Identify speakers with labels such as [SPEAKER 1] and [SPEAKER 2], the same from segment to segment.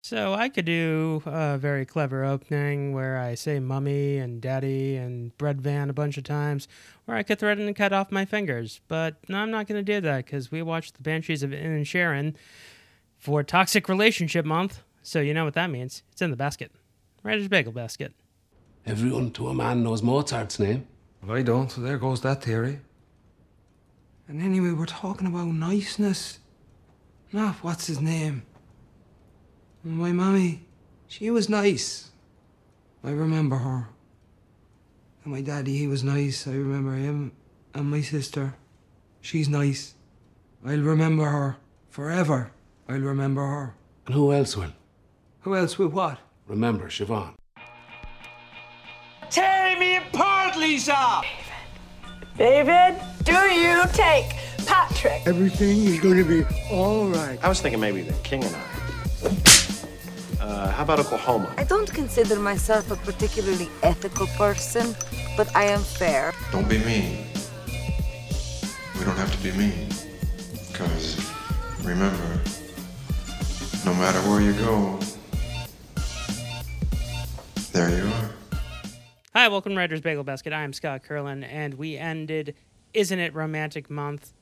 [SPEAKER 1] So I could do a very clever opening where I say mummy and daddy and bread van a bunch of times, or I could threaten to cut off my fingers. But no, I'm not going to do that because we watched The Banshees of Inisherin for Toxic Relationship Month. So you know what that means. It's in the basket. Writer's Bagel Basket.
[SPEAKER 2] Everyone to a man knows Mozart's name.
[SPEAKER 3] Well, I don't, so there goes that theory. And anyway, we're talking about niceness. Not what's his name. My mommy, she was nice. I remember her. And my daddy, he was nice. I remember him. And my sister, she's nice. I'll remember her forever. I'll remember her.
[SPEAKER 2] And who else will?
[SPEAKER 3] Who else will what?
[SPEAKER 2] Remember Siobhan.
[SPEAKER 4] Tear me apart, Lisa!
[SPEAKER 5] David, do you take Patrick?
[SPEAKER 6] Everything is going to be all right.
[SPEAKER 7] I was thinking maybe the king and I. Uh, how about Oklahoma?
[SPEAKER 8] I don't consider myself a particularly ethical person, but I am fair.
[SPEAKER 9] Don't be mean. We don't have to be mean. Because remember, no matter where you go, there you are.
[SPEAKER 1] Hi, welcome to Writer's Bagel Basket. I'm Scott Curlin, and we ended Isn't It Romantic Month,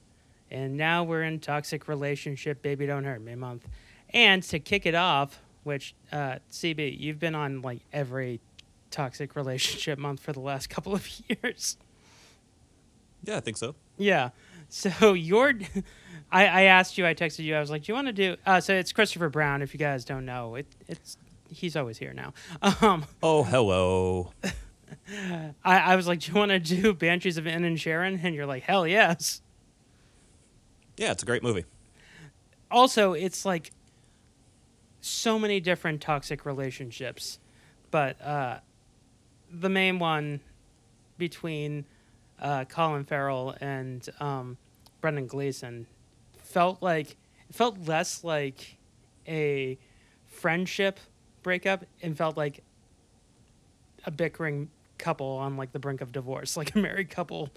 [SPEAKER 1] and now we're in Toxic Relationship Baby Don't Hurt Me Month. And to kick it off, which, uh, CB, you've been on like every Toxic Relationship Month for the last couple of years.
[SPEAKER 10] Yeah, I think so.
[SPEAKER 1] Yeah. So you're, I, I asked you, I texted you, I was like, do you want to do, uh, so it's Christopher Brown, if you guys don't know. It, it's, he's always here now. Um,
[SPEAKER 10] Oh, hello.
[SPEAKER 1] I, I was like, do you want to do Banshees of Inisherin? And you're like, hell yes.
[SPEAKER 10] Yeah, it's a great movie.
[SPEAKER 1] Also, it's like so many different toxic relationships, but uh, the main one between uh, Colin Farrell and um, Brendan Gleeson felt like it felt less like a friendship breakup and felt like a bickering couple on like the brink of divorce, like a married couple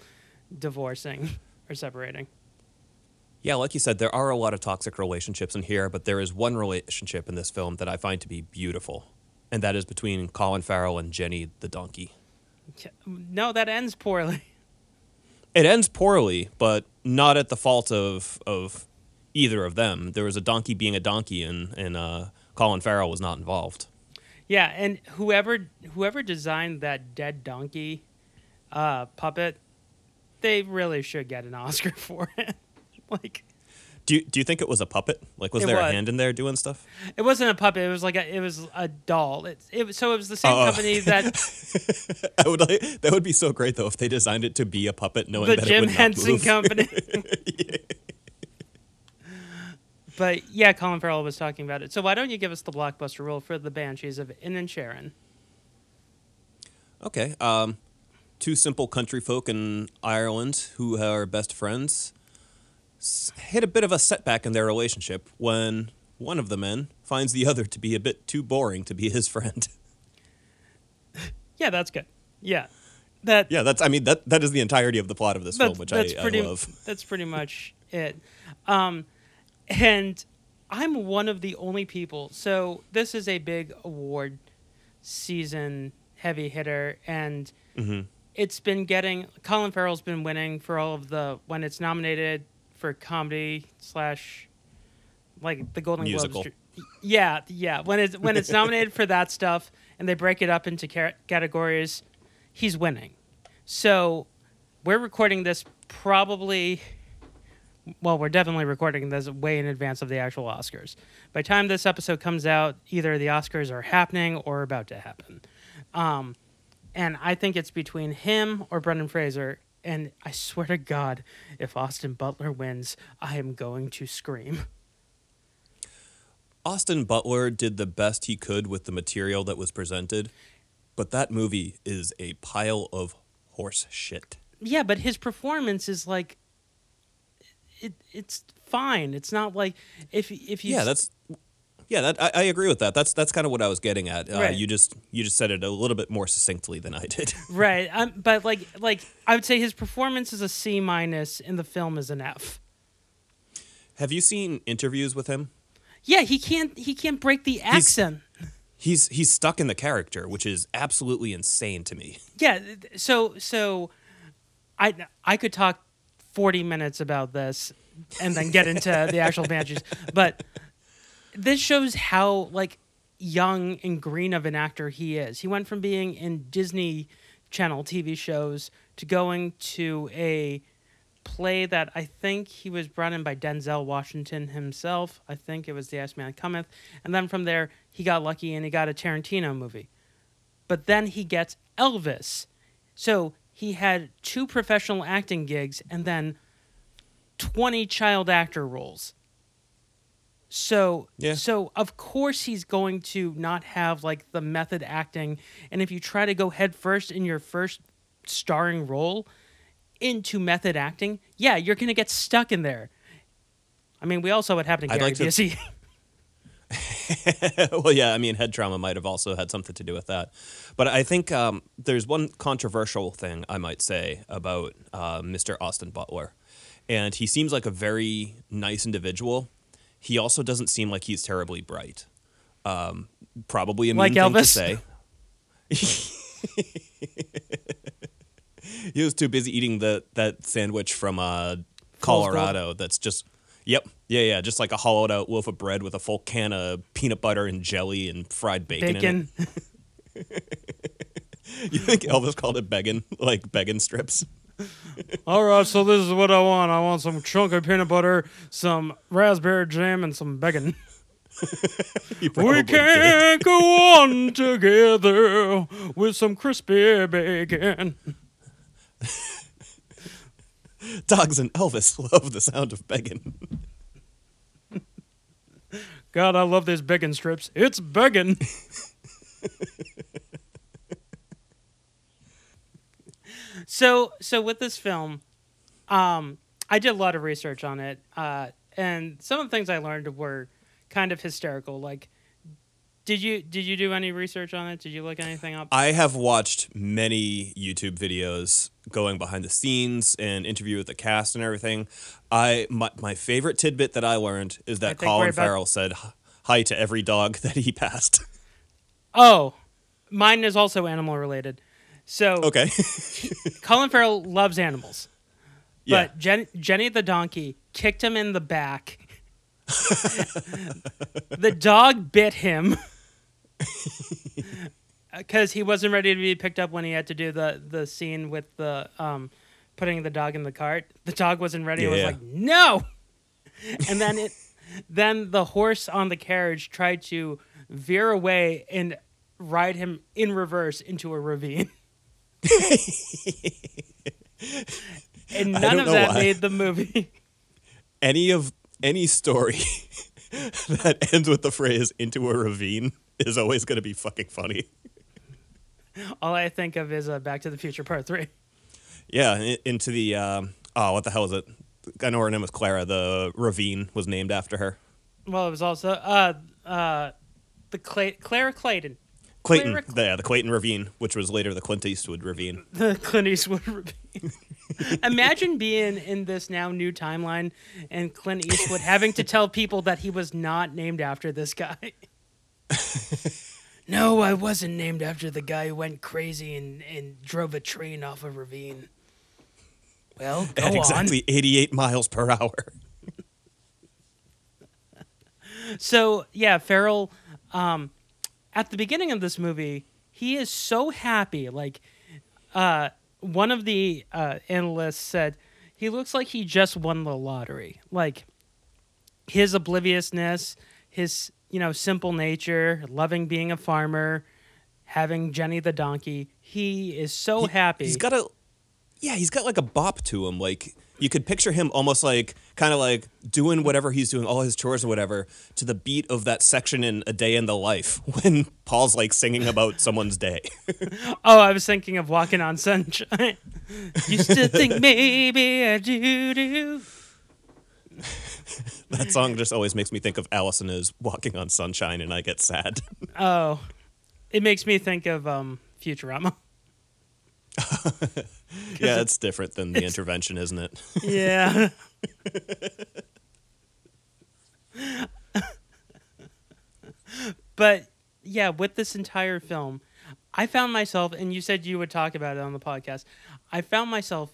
[SPEAKER 1] divorcing or separating.
[SPEAKER 10] Yeah, like you said, there are a lot of toxic relationships in here, but there is one relationship in this film that I find to be beautiful, and that is between Colin Farrell and Jenny the donkey.
[SPEAKER 1] No, that ends poorly.
[SPEAKER 10] It ends poorly, but not at the fault of of either of them. There was a donkey being a donkey, and and uh, Colin Farrell was not involved.
[SPEAKER 1] Yeah, and whoever whoever designed that dead donkey uh, puppet, they really should get an Oscar for it. like,
[SPEAKER 10] Do you, do you think it was a puppet? Like, was there
[SPEAKER 1] was.
[SPEAKER 10] a hand in there doing stuff?
[SPEAKER 1] it wasn't a puppet; it was like a, it was a doll. It, it so it was the same
[SPEAKER 10] Oh.
[SPEAKER 1] company that
[SPEAKER 10] I would like, that would be so great though if they designed it to be a puppet, knowing
[SPEAKER 1] the
[SPEAKER 10] that it
[SPEAKER 1] Jim
[SPEAKER 10] would not
[SPEAKER 1] Henson
[SPEAKER 10] move.
[SPEAKER 1] Company. But yeah, Colin Farrell was talking about it. So why don't you give us the blockbuster rule for the Banshees of Inisherin?
[SPEAKER 10] Okay. Um, two simple country folk in Ireland who are best friends hit a bit of a setback in their relationship when one of the men finds the other to be a bit too boring to be his friend.
[SPEAKER 1] Yeah, that's good. Yeah, that
[SPEAKER 10] yeah, that's. I mean, that that is the entirety of the plot of this film, which I, I
[SPEAKER 1] pretty,
[SPEAKER 10] love.
[SPEAKER 1] That's pretty much it. Um, and I'm one of the only people. So this is a big award season heavy hitter, and
[SPEAKER 10] Mhm.
[SPEAKER 1] it's been getting. Colin Farrell's been winning for all of the when it's nominated for comedy slash like the Golden
[SPEAKER 10] Musical.
[SPEAKER 1] Globes. Yeah, yeah. When it's when it's nominated for that stuff, and they break it up into ca- categories, he's winning. So we're recording this probably. Well, we're definitely recording this way in advance of the actual Oscars. By the time this episode comes out, either the Oscars are happening or about to happen. Um, and I think it's between him or Brendan Fraser. And I swear to God, if Austin Butler wins, I am going to scream.
[SPEAKER 10] Austin Butler did the best he could with the material that was presented, but that movie is a pile of horse shit.
[SPEAKER 1] Yeah, but his performance is like, it, it's fine. It's not like if if you
[SPEAKER 10] yeah, that's yeah. That I, I agree with that. That's that's kind of what I was getting at. Uh,
[SPEAKER 1] Right.
[SPEAKER 10] You just you just said it a little bit more succinctly than I did.
[SPEAKER 1] right. Um, but like like I would say his performance is a C minus, and the film is an F.
[SPEAKER 10] Have you seen interviews with him?
[SPEAKER 1] Yeah, he can't he can't break the accent.
[SPEAKER 10] He's he's stuck in the character, which is absolutely insane to me.
[SPEAKER 1] Yeah, so so I I could talk 40 minutes about this and then get into the actual banshees, but this shows how like young and green of an actor he is. He went from being in Disney Channel TV shows to going to a play that I think he was brought in by Denzel Washington himself. I think it was The Iceman Cometh. And then from there, he got lucky and he got a Tarantino movie. But then he gets Elvis. So he had two professional acting gigs and then 20 child actor roles. So
[SPEAKER 10] Yeah.
[SPEAKER 1] so of course he's going to not have like the method acting and if you try to go head first in your first starring role into method acting, yeah, you're going to get stuck in there. I mean, we all saw what happened to Gary
[SPEAKER 10] like to-
[SPEAKER 1] Busey.
[SPEAKER 10] well, yeah, I mean, head trauma might have also had something to do with that. But I think um, there's one controversial thing I might say about uh, Mr. Austin Butler. And he seems like a very nice individual. He also doesn't seem like he's terribly bright. Um, probably a mean
[SPEAKER 1] Like
[SPEAKER 10] thing to
[SPEAKER 1] Elvis?
[SPEAKER 10] say. he was too busy eating the that sandwich from uh, Colorado. That's just yep, yeah, yeah, just like a hollowed out loaf of bread with a full can of peanut butter and jelly and fried bacon.
[SPEAKER 1] Bacon.
[SPEAKER 10] In it. You think Elvis called it beggin, like beggin strips?
[SPEAKER 1] All right, so this is what I want. I want some chunky peanut butter, some raspberry jam, and some bacon. We can't go on together with some crispy bacon.
[SPEAKER 10] Dogs and Elvis love the sound of beggin.
[SPEAKER 1] God, I love these bacon strips. It's bacon. So, so with this film, um, I did a lot of research on it, uh, and some of the things I learned were kind of hysterical. Like, did you did you do any research on it? Did you look anything up?
[SPEAKER 10] I have watched many YouTube videos going behind the scenes and interview with the cast and everything. I my, my favorite tidbit that I learned is that Colin Farrell said hi to every dog that he passed.
[SPEAKER 1] Oh, mine is also animal related. So,
[SPEAKER 10] Okay.
[SPEAKER 1] Colin Farrell loves animals.
[SPEAKER 10] Yeah.
[SPEAKER 1] But Jen- Jenny the donkey kicked him in the back. the dog bit him because he wasn't ready to be picked up when he had to do the, the scene with the um, putting the dog in the cart. The dog wasn't ready. It was
[SPEAKER 10] Yeah.
[SPEAKER 1] like no, and then it then the horse on the carriage tried to veer away and ride him in reverse into a ravine. And none of that
[SPEAKER 10] why.
[SPEAKER 1] made the movie.
[SPEAKER 10] any of any story that ends with the phrase into a ravine is always going to be fucking funny.
[SPEAKER 1] All I think of is uh, Back to the Future Part Three.
[SPEAKER 10] Yeah, into the um, oh, what the hell is it? I know her name was Clara. The ravine was named after her.
[SPEAKER 1] Well, it was also uh uh the Clay- Clara Clayton,
[SPEAKER 10] Clayton, the, yeah, the Clayton Ravine, which was later the Clint Eastwood Ravine.
[SPEAKER 1] the Clint Eastwood ravine. Imagine being in this now new timeline and Clint Eastwood having to tell people that he was not named after this guy. no, I wasn't named after the guy who went crazy and, and drove a train off a ravine. Well, go
[SPEAKER 10] At
[SPEAKER 1] on.
[SPEAKER 10] exactly 88 miles per hour.
[SPEAKER 1] So yeah, Farrell. Um, at the beginning of this movie, he is so happy. Like, uh, one of the uh, analysts said, he looks like he just won the lottery. Like, his obliviousness, his you know simple nature, loving being a farmer, having Jenny the donkey. He is so happy.
[SPEAKER 10] He's got a, yeah, he's got like a bop to him. Like you could picture him almost like kind of like doing whatever he's doing, all his chores or whatever, to the beat of that section in A Day in the Life when Paul's like singing about someone's day.
[SPEAKER 1] Oh, I was thinking of Walking on Sunshine. Used to think maybe I do do.
[SPEAKER 10] that song just always makes me think of Allison is walking on sunshine, and I get sad.
[SPEAKER 1] Oh, it makes me think of um, Futurama.
[SPEAKER 10] Yeah, it's different than the intervention, isn't it?
[SPEAKER 1] Yeah. but yeah, with this entire film, I found myself, and you said you would talk about it on the podcast. I found myself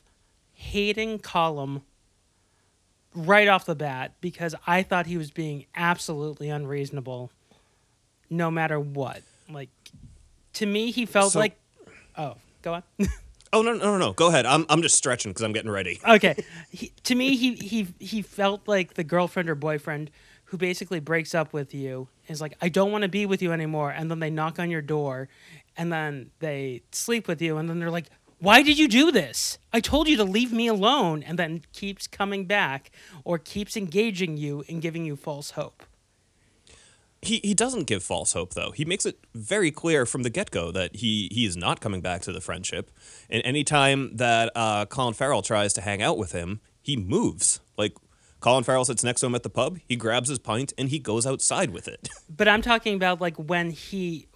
[SPEAKER 1] hating Colm right off the bat because I thought he was being absolutely unreasonable, no matter what. Like, to me, he felt
[SPEAKER 10] So-
[SPEAKER 1] like. Oh, go on.
[SPEAKER 10] Oh no no no no! Go ahead. I'm I'm just stretching because I'm getting ready.
[SPEAKER 1] okay he, to me he, he he felt like the girlfriend or boyfriend who basically breaks up with you is like i don't want to be with you anymore and then they knock on your door and then they sleep with you and then they're like why did you do this i told you to leave me alone and then keeps coming back or keeps engaging you and giving you false hope
[SPEAKER 10] He he doesn't give false hope though. He makes it very clear from the get go that he he is not coming back to the friendship. And anytime that uh, Colin Farrell tries to hang out with him, he moves. Like Colin Farrell sits next to him at the pub, he grabs his pint and he goes outside with it.
[SPEAKER 1] but i'm talking about like when he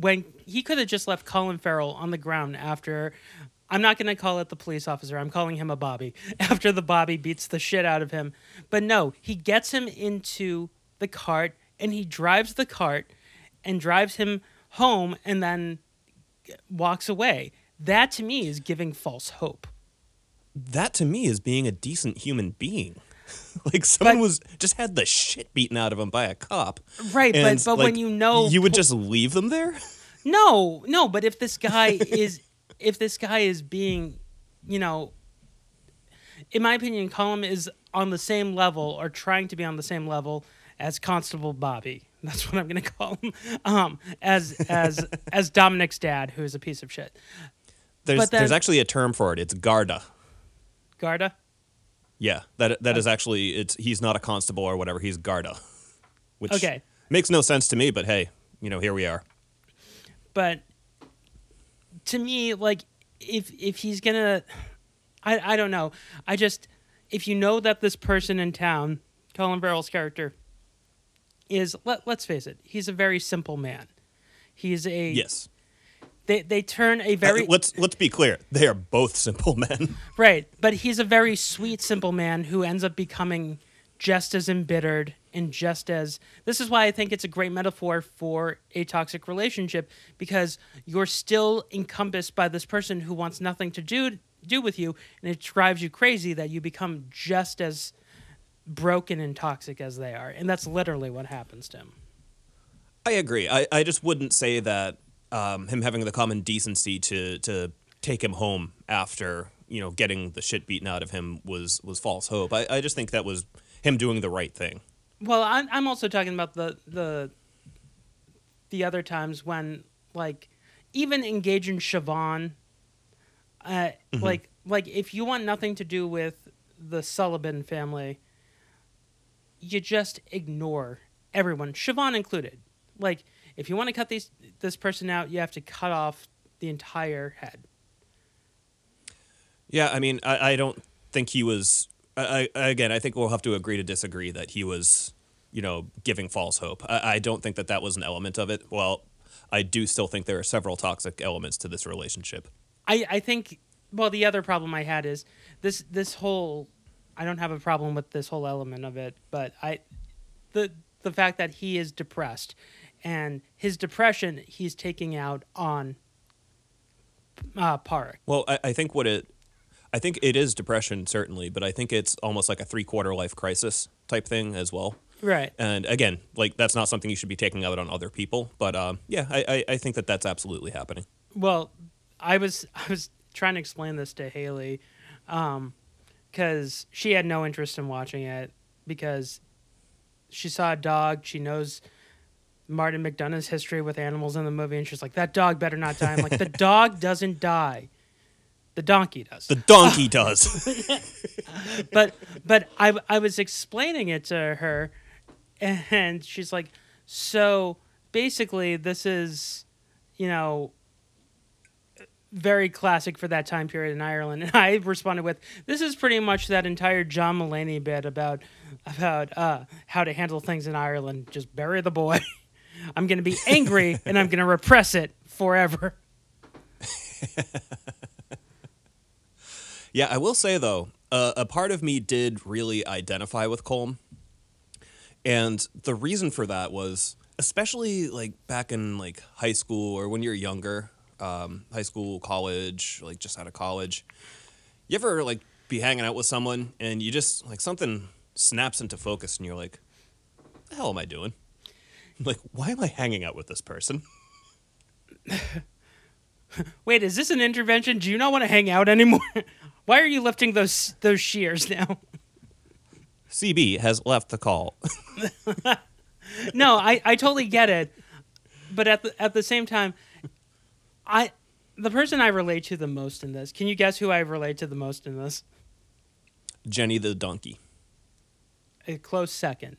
[SPEAKER 1] when he could have just left colin farrell on the ground after i'm not going to call it the police officer i'm calling him a bobby after the bobby beats the shit out of him but no he gets him into the cart and he drives the cart and drives him home and then walks away that to me is giving false hope
[SPEAKER 10] that to me is being a decent human being. like someone
[SPEAKER 1] But-
[SPEAKER 10] was just had the shit beaten out of him by a cop.
[SPEAKER 1] Right, but-
[SPEAKER 10] and,
[SPEAKER 1] but when you know-
[SPEAKER 10] you would just leave them there.
[SPEAKER 1] No, no, but if this guy is if this guy is being, you know, in my opinion, Colm is on the same level or trying to be on the same level as Constable Bobby. That's what I'm gonna call him. Um, as as as Dominic's dad, who is a piece of shit.
[SPEAKER 10] There's
[SPEAKER 1] then-
[SPEAKER 10] there's actually a term for it. It's Garda.
[SPEAKER 1] Garda.
[SPEAKER 10] Yeah, that that is actually it's he's not a constable or whatever. He's Garda, which
[SPEAKER 1] Okay.
[SPEAKER 10] makes no sense to me. But hey, you know here we are.
[SPEAKER 1] but to me like if if he's gonna i i don't know i just if you know that this person in town colin farrell's character is let, let's face it he's a very simple man he's a
[SPEAKER 10] Yes.
[SPEAKER 1] they they turn a very
[SPEAKER 10] Uh, let's let's be clear. They are both simple men.
[SPEAKER 1] Right, but he's a very sweet, simple man who ends up becoming just as embittered and just as. This is why I think it's a great metaphor for a toxic relationship because you're still encompassed by this person who wants nothing to do do with you, and it drives you crazy that you become just as broken and toxic as they are, and that's literally what happens to him.
[SPEAKER 10] I agree. I, I just wouldn't say that um, him having the common decency to to take him home after you know getting the shit beaten out of him was was false hope. I, I just think that was him doing the right thing.
[SPEAKER 1] Well, I'm I'm also talking about the the the other times when like even engaging Siobhan, uh, like like if you want nothing to do with the Sullivan family, you just ignore everyone, Siobhan included. Like if you want to cut these this person out, you have to cut off the entire head.
[SPEAKER 10] Yeah, I mean, I, I don't think he was. I, I, again, I think we'll have to agree to disagree that he was, you know, giving false hope. I, I don't think that that was an element of it. Well, I do still think there are several toxic elements to this relationship.
[SPEAKER 1] I, I think well the other problem I had is this this whole I don't have a problem with this whole element of it, but I the the fact that he is depressed and his depression he's taking out on uh Park.
[SPEAKER 10] Well, I, I think what it, I think it is depression certainly, but I think it's almost like a three quarter life crisis type thing as well.
[SPEAKER 1] Right.
[SPEAKER 10] And again, like that's not something you should be taking out on other people. But um, yeah, I, I, I think that that's absolutely happening.
[SPEAKER 1] Well, I was I was trying to explain this to Haley um cuz she had no interest in watching it because she saw a dog, she knows Martin McDonagh's history with animals in the movie and she's like that dog better not die. I'm like the dog doesn't die. The donkey does.
[SPEAKER 10] The donkey does.
[SPEAKER 1] but but I I was explaining it to her, and she's like, so basically this is, you know, very classic for that time period in Ireland. And I responded with, this is pretty much that entire John Mulaney bit about about uh, how to handle things in Ireland. Just bury the boy. I'm gonna be angry and I'm gonna repress it forever.
[SPEAKER 10] Yeah, I will say though, uh, a part of me did really identify with Colm, and the reason for that was especially like back in like high school or when you're younger, um, high school, college, like just out of college. You ever like be hanging out with someone and you just like something snaps into focus and you're like, "The hell am I doing? Like, why am I hanging out with this person?"
[SPEAKER 1] Wait, is this an intervention? Do you not want to hang out anymore? Why are you lifting those those shears now?
[SPEAKER 10] CB has left the call.
[SPEAKER 1] no, I, I totally get it, but at the at the same time, I the person I relate to the most in this. Can you guess who I relate to the most in this?
[SPEAKER 10] Jenny the donkey.
[SPEAKER 1] A close second,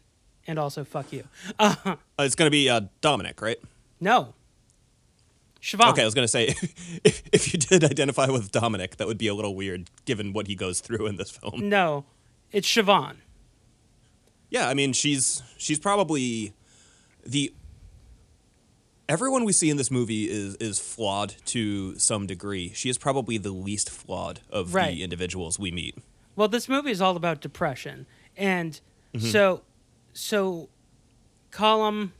[SPEAKER 1] and also fuck you. Uh,
[SPEAKER 10] Uh, it's gonna be uh, Dominic, right?
[SPEAKER 1] no, Siobhan.
[SPEAKER 10] Okay, I was gonna say if, if you did identify with Dominic, that would be a little weird given what he goes through in this film.
[SPEAKER 1] No, it's Siobhan.
[SPEAKER 10] Yeah, I mean she's she's probably the everyone we see in this movie is is flawed to some degree. She is probably the least flawed of
[SPEAKER 1] Right.
[SPEAKER 10] the individuals we meet.
[SPEAKER 1] Well, this movie is all about depression, and
[SPEAKER 10] Mm-hmm.
[SPEAKER 1] so so column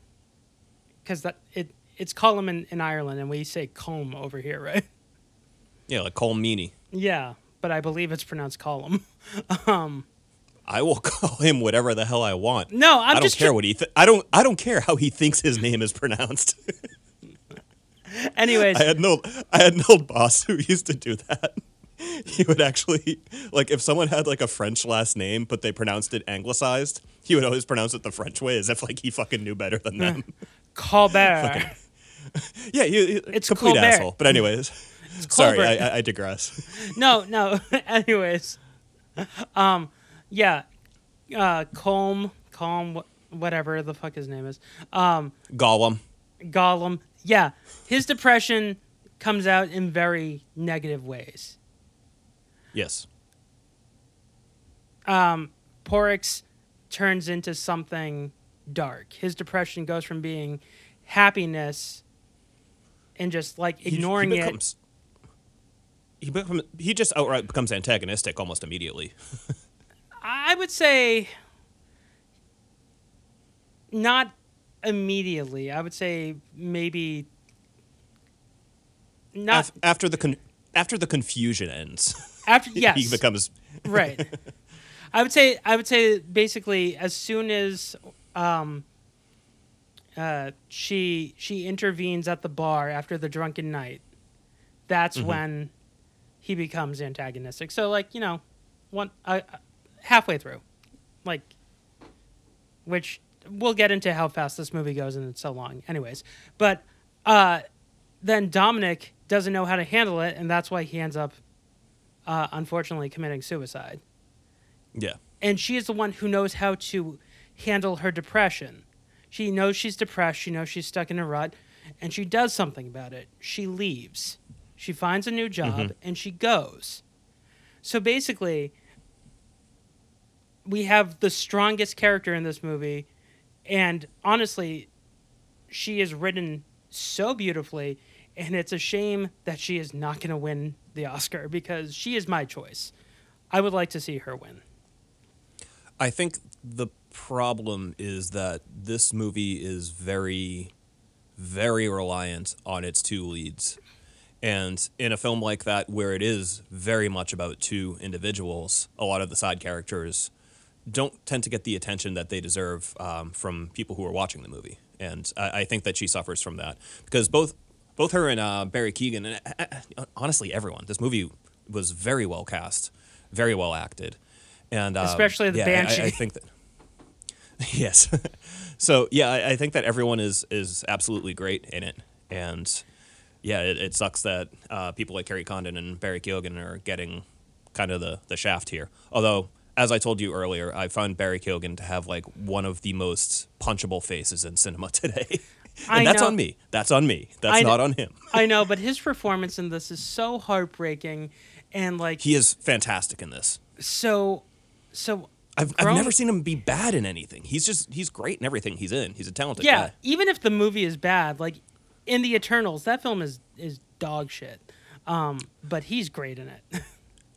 [SPEAKER 1] because that it it's column in, in Ireland, and we say comb over here, right?
[SPEAKER 10] Yeah, like Cole Meany.
[SPEAKER 1] Yeah, but I believe it's pronounced column. um,
[SPEAKER 10] I will call him whatever the hell I want.
[SPEAKER 1] No, I'm
[SPEAKER 10] I don't
[SPEAKER 1] just
[SPEAKER 10] care
[SPEAKER 1] tr-
[SPEAKER 10] what he. Th- I don't. I don't care how he thinks his name is pronounced.
[SPEAKER 1] anyways,
[SPEAKER 10] I had no. I had an old boss who used to do that. He would actually like if someone had like a French last name, but they pronounced it anglicized. He would always pronounce it the French way, as if like he fucking knew better than them.
[SPEAKER 1] Colbert.
[SPEAKER 10] yeah, he, he-
[SPEAKER 1] It's
[SPEAKER 10] complete
[SPEAKER 1] Colbert.
[SPEAKER 10] asshole. But anyways, sorry, I, I digress.
[SPEAKER 1] no, no. anyways, um, yeah, uh, Colm, Colm, wh- whatever the fuck his name is, um,
[SPEAKER 10] Gollum.
[SPEAKER 1] Gollum. Yeah, his depression comes out in very negative ways.
[SPEAKER 10] Yes.
[SPEAKER 1] um, Porix turns into something dark. His depression goes from being happiness and just like
[SPEAKER 10] He-
[SPEAKER 1] ignoring
[SPEAKER 10] he
[SPEAKER 1] it.
[SPEAKER 10] becomes, He become, he just outright becomes antagonistic almost immediately.
[SPEAKER 1] I would say not immediately. I would say maybe not
[SPEAKER 10] Af- after the con- after the confusion ends,
[SPEAKER 1] after. Yes,
[SPEAKER 10] he becomes
[SPEAKER 1] right. I would say I would say basically as soon as um, uh, she she intervenes at the bar after the drunken night, that's
[SPEAKER 10] Mhm.
[SPEAKER 1] when he becomes antagonistic. So like you know, one uh, halfway through, like which we'll get into how fast this movie goes and it's so long, anyways. But uh, then Dominic doesn't know how to handle it, and that's why he ends up uh, unfortunately committing suicide
[SPEAKER 10] yeah.
[SPEAKER 1] and she is the one who knows how to handle her depression. She knows she's depressed, she knows she's stuck in a rut, and she does something about it. She leaves. She finds a new job
[SPEAKER 10] Mhm.
[SPEAKER 1] and she goes. So basically, we have the strongest character in this movie, and honestly, she is written so beautifully, and it's a shame that she is not going to win the Oscar because she is my choice. I would like to see her win.
[SPEAKER 10] I think the problem is that this movie is very, very reliant on its two leads. And in a film like that, where it is very much about two individuals, a lot of the side characters don't tend to get the attention that they deserve um, from people who are watching the movie. And I, I think that she suffers from that because both both her and uh, Barry Keoghan, and uh, uh, honestly everyone, this movie was very well cast, very well acted, and um,
[SPEAKER 1] Especially the
[SPEAKER 10] yeah, I- I-
[SPEAKER 1] Banshee.
[SPEAKER 10] I, think that yes. so yeah, I, I think that everyone is is absolutely great in it, and yeah, it, it sucks that uh, people like Kerry Condon and Barry Keoghan are getting kind of the the shaft here. Although, as I told you earlier, I found Barry Keoghan to have like one of the most punchable faces in cinema today. and
[SPEAKER 1] I
[SPEAKER 10] that's
[SPEAKER 1] know.
[SPEAKER 10] on me. That's on me. That's
[SPEAKER 1] I
[SPEAKER 10] not on him.
[SPEAKER 1] I know, but his performance in this is so heartbreaking and like
[SPEAKER 10] He is fantastic in this.
[SPEAKER 1] so so
[SPEAKER 10] I've, I've never seen him be bad in anything. He's just he's great in everything he's in. He's a talented guy.
[SPEAKER 1] yeah,
[SPEAKER 10] guy.
[SPEAKER 1] even if the movie is bad, like in the Eternals, that film is is dog shit. Um, but he's great in it.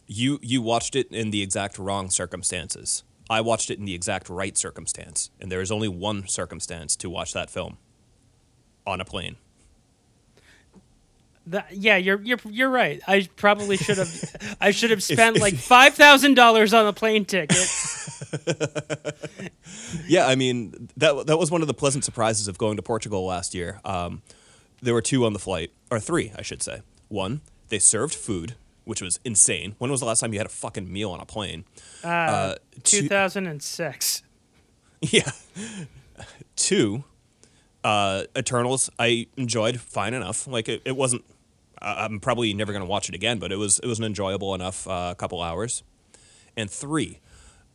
[SPEAKER 10] You you watched it in the exact wrong circumstances. I watched it in the exact right circumstance, and there is only one circumstance to watch that film, on a plane.
[SPEAKER 1] The, yeah, you're you're you're right. I probably should have I should have spent like five thousand dollars on a plane ticket.
[SPEAKER 10] Yeah, I mean that that was one of the pleasant surprises of going to Portugal last year. Um, there were two on the flight, or three, I should say. One, they served food, which was insane. When was the last time you had a fucking meal on a plane?
[SPEAKER 1] Uh,
[SPEAKER 10] two-
[SPEAKER 1] two thousand and six.
[SPEAKER 10] Yeah. Two, uh, Eternals. I enjoyed fine enough. Like it, it wasn't. I'm probably never gonna watch it again, but it was it was an enjoyable enough uh, couple hours. And three,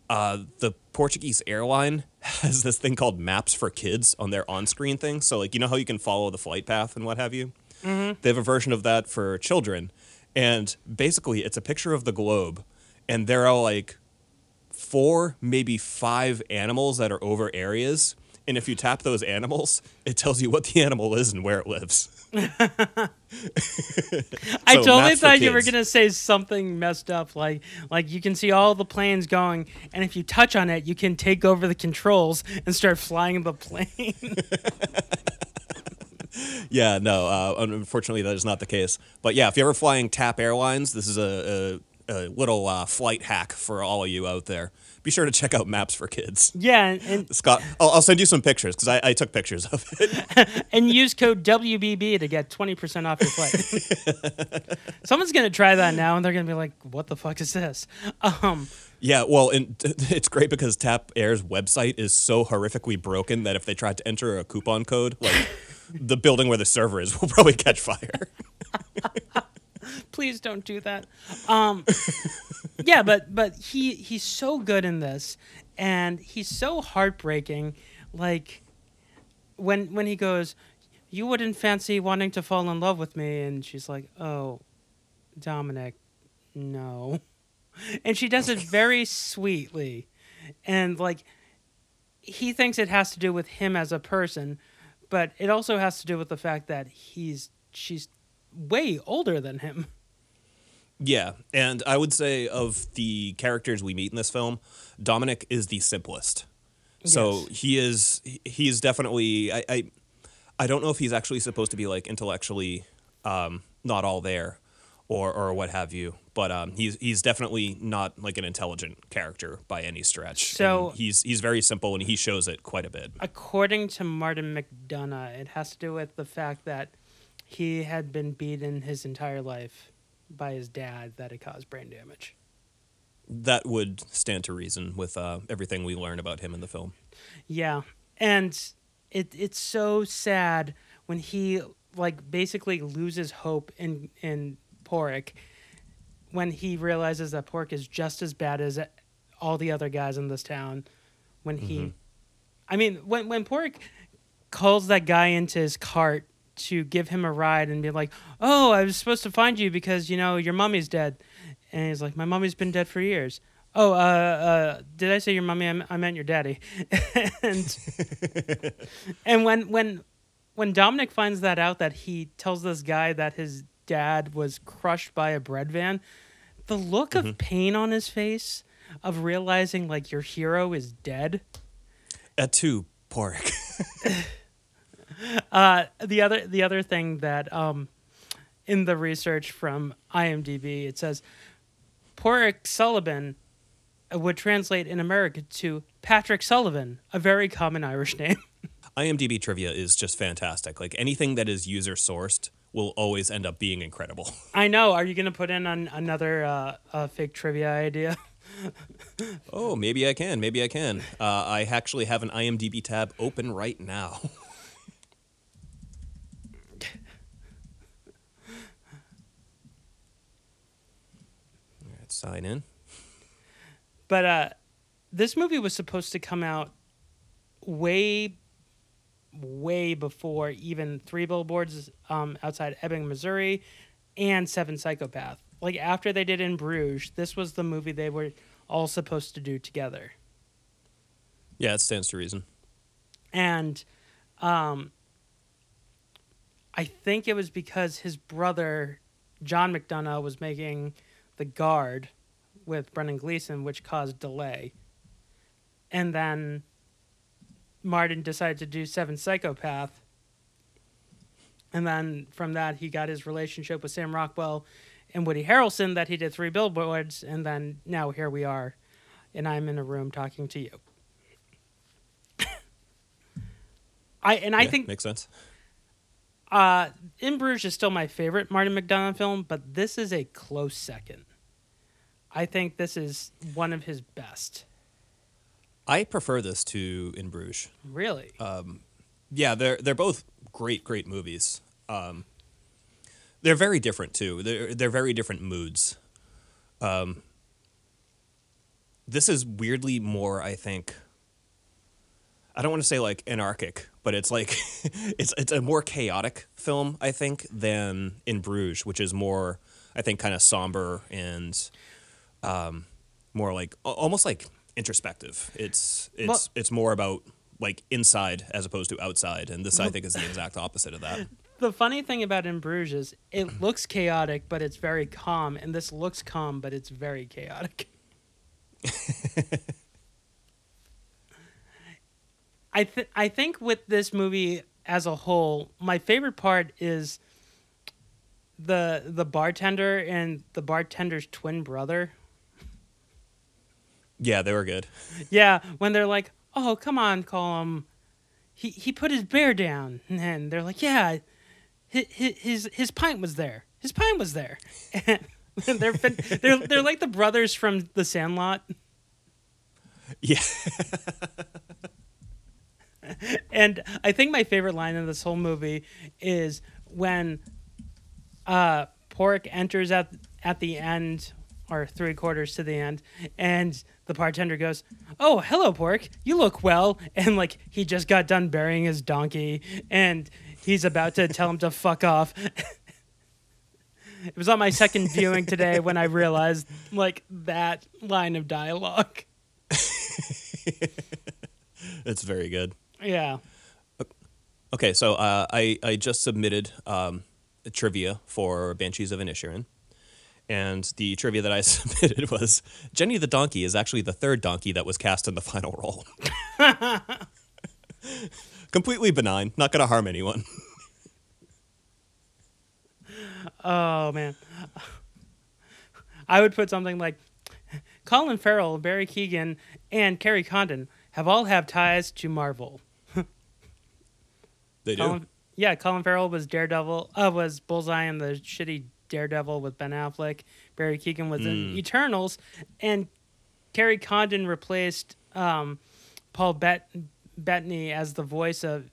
[SPEAKER 10] uh, the Portuguese airline has this thing called Maps for Kids on their on-screen thing. So like you know how you can follow the flight path and what have you.
[SPEAKER 1] Mhm.
[SPEAKER 10] They have a version of that for children, and basically it's a picture of the globe, and there are like four, maybe five animals that are over areas. And if you tap those animals, it tells you what the animal is and where it lives.
[SPEAKER 1] I
[SPEAKER 10] So,
[SPEAKER 1] totally thought you were gonna say something messed up, like like you can see all the planes going, and if you touch on it, you can take over the controls and start flying the plane.
[SPEAKER 10] Yeah, no, uh, unfortunately, that is not the case. But yeah, if you're ever flying TAP Airlines, this is a, a, a little uh, flight hack for all of you out there. Be sure to check out Maps for Kids.
[SPEAKER 1] yeah, and, and
[SPEAKER 10] Scott, I'll, I'll send you some pictures because I, I took pictures of it.
[SPEAKER 1] and use code WBB to get 20% off your flight. Someone's going to try that now and they're going to be like, what the fuck is this? Um,
[SPEAKER 10] Yeah, well, and it's great because Tap Air's website is so horrifically broken that if they tried to enter a coupon code, like the building where the server is will probably catch fire.
[SPEAKER 1] please don't do that. Um, yeah, but but he he's so good in this and he's so heartbreaking like when when he goes you wouldn't fancy wanting to fall in love with me and she's like, "Oh, Dominic, no." And she does it very sweetly. And like he thinks it has to do with him as a person, but it also has to do with the fact that he's she's way older than him.
[SPEAKER 10] Yeah, and I would say of the characters we meet in this film, Dominic is the simplest. So
[SPEAKER 1] Yes.
[SPEAKER 10] he is he is definitely I, I I don't know if he's actually supposed to be like intellectually um, not all there or or what have you, but um, he's he's definitely not like an intelligent character by any stretch.
[SPEAKER 1] So-
[SPEAKER 10] And he's he's very simple and he shows it quite a bit.
[SPEAKER 1] According to Martin McDonagh, it has to do with the fact that he had been beaten his entire life by his dad that it caused brain damage.
[SPEAKER 10] That would stand to reason with uh, everything we learn about him in the film.
[SPEAKER 1] Yeah. And it it's so sad when he like basically loses hope in in Pádraic when he realizes that Pork is just as bad as all the other guys in this town. When he
[SPEAKER 10] Mhm.
[SPEAKER 1] I mean, when when Pork calls that guy into his cart to give him a ride and be like, "Oh, I was supposed to find you because you know your mummy's dead," and he's like, "My mummy's been dead for years." Oh, uh, uh, did I say your mummy? I meant your daddy. and and when when when Dominic finds that out, that he tells this guy that his dad was crushed by a bread van, the look of pain on his face of realizing like your hero is dead.
[SPEAKER 10] At two, Pork.
[SPEAKER 1] Uh, the other the other thing that um, in the research from IMDb it says Pádraic Sullivan would translate in America to Patrick Sullivan, a very common Irish name.
[SPEAKER 10] IMDb trivia is just fantastic. Like anything that is user sourced will always end up being incredible.
[SPEAKER 1] I know. Are you going to put in an, another uh, uh, fake trivia idea?
[SPEAKER 10] Oh, maybe I can. Maybe I can. Uh, I actually have an IMDb tab open right now. All right, sign in.
[SPEAKER 1] But uh, this movie was supposed to come out way, way before even Three Billboards um, outside Ebbing, Missouri, and Seven Psychopath. Like after they did In Bruges, this was the movie they were all supposed to do together.
[SPEAKER 10] Yeah, it stands to reason.
[SPEAKER 1] And um, I think it was because his brother, John McDonagh, was making The Guard with Brendan Gleeson, which caused delay. And then Martin decided to do Seven Psychopath. And then from that, he got his relationship with Sam Rockwell and Woody Harrelson that he did three billboards. And then now here we are. And I'm in a room talking to you. I and I
[SPEAKER 10] Yeah,
[SPEAKER 1] think
[SPEAKER 10] makes sense.
[SPEAKER 1] uh, In Bruges is still my favorite Martin McDonagh film, but this is a close second. I think this is one of his best.
[SPEAKER 10] I prefer this to In Bruges.
[SPEAKER 1] Really?
[SPEAKER 10] Yeah, they're they're both great, great movies. Um, they're very different too. They're they're very different moods. Um, this is weirdly more, I think. I don't want to say like anarchic, but it's like it's it's a more chaotic film, I think, than In Bruges, which is more, I think, kind of somber and um, more like almost like introspective. It's it's
[SPEAKER 1] Well-
[SPEAKER 10] it's more about like inside as opposed to outside, and this I think is the exact opposite of that.
[SPEAKER 1] the funny thing about In Bruges is it looks chaotic, but it's very calm, and this looks calm, but it's very chaotic. I th- I think with this movie as a whole, my favorite part is the the bartender and the bartender's twin brother.
[SPEAKER 10] Yeah, they were good.
[SPEAKER 1] Yeah, when they're like, "Oh, come on, call him." He he put his bear down, and they're like, "Yeah, his his his pint was there. His pint was there." And they're they're they're like the brothers from The Sandlot,
[SPEAKER 10] Yeah.
[SPEAKER 1] and I think my favorite line in this whole movie is when uh Pork enters at at the end or three quarters to the end, and the bartender goes, "Oh, hello, Pork. You look well." And like he just got done burying his donkey, and he's about to tell him to fuck off. it was on my second viewing today when I realized like that line of dialogue.
[SPEAKER 10] It's very good.
[SPEAKER 1] Yeah.
[SPEAKER 10] Okay, so uh, I I just submitted um, a trivia for Banshees of Inisherin, and the trivia that I submitted was Jenny the donkey is actually the third donkey that was cast in the final role. Completely benign, not going to harm anyone.
[SPEAKER 1] Oh man. I would put something like Colin Farrell, Barry Keoghan, and Kerry Condon have all have ties to Marvel.
[SPEAKER 10] They do.
[SPEAKER 1] Colin, yeah, Colin Farrell was Daredevil. Uh, was Bullseye in the shitty Daredevil with Ben Affleck. Barry Keoghan was in Eternals, and Kerry Condon replaced um, Paul Bet- Bettany as the voice of.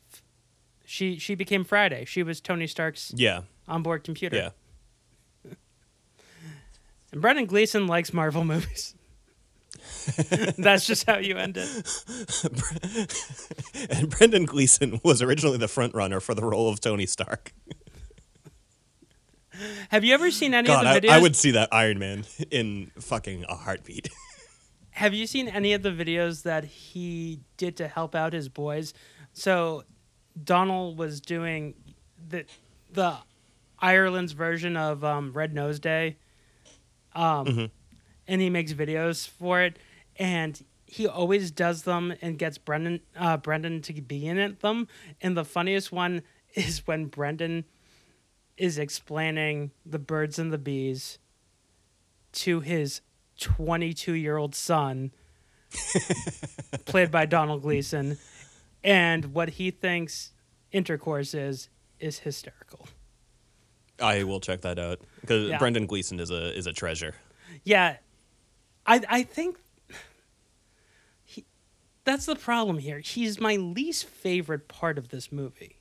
[SPEAKER 1] She she became Friday. She was Tony Stark's
[SPEAKER 10] Yeah,
[SPEAKER 1] onboard computer.
[SPEAKER 10] yeah.
[SPEAKER 1] And Brendan Gleeson likes Marvel movies. That's just how you end it.
[SPEAKER 10] And Brendan Gleeson was originally the front runner for the role of Tony Stark.
[SPEAKER 1] Have you ever seen any
[SPEAKER 10] God,
[SPEAKER 1] of
[SPEAKER 10] I,
[SPEAKER 1] the videos?
[SPEAKER 10] I would see that Iron Man in fucking a heartbeat.
[SPEAKER 1] Have you seen any of the videos that he did to help out his boys? So Domhnall was doing the the Ireland's version of um, Red Nose Day, um, and he makes videos for it, and he always does them and gets Brendan uh, Brendan to be in it them. And the funniest one is when Brendan is explaining the birds and the bees to his 22 year old son, played by Domhnall Gleeson, and what he thinks intercourse is is hysterical.
[SPEAKER 10] I will check that out because
[SPEAKER 1] Yeah.
[SPEAKER 10] Brendan Gleeson is a is a treasure.
[SPEAKER 1] Yeah, I I think he, that's the problem here. He's my least favorite part of this movie.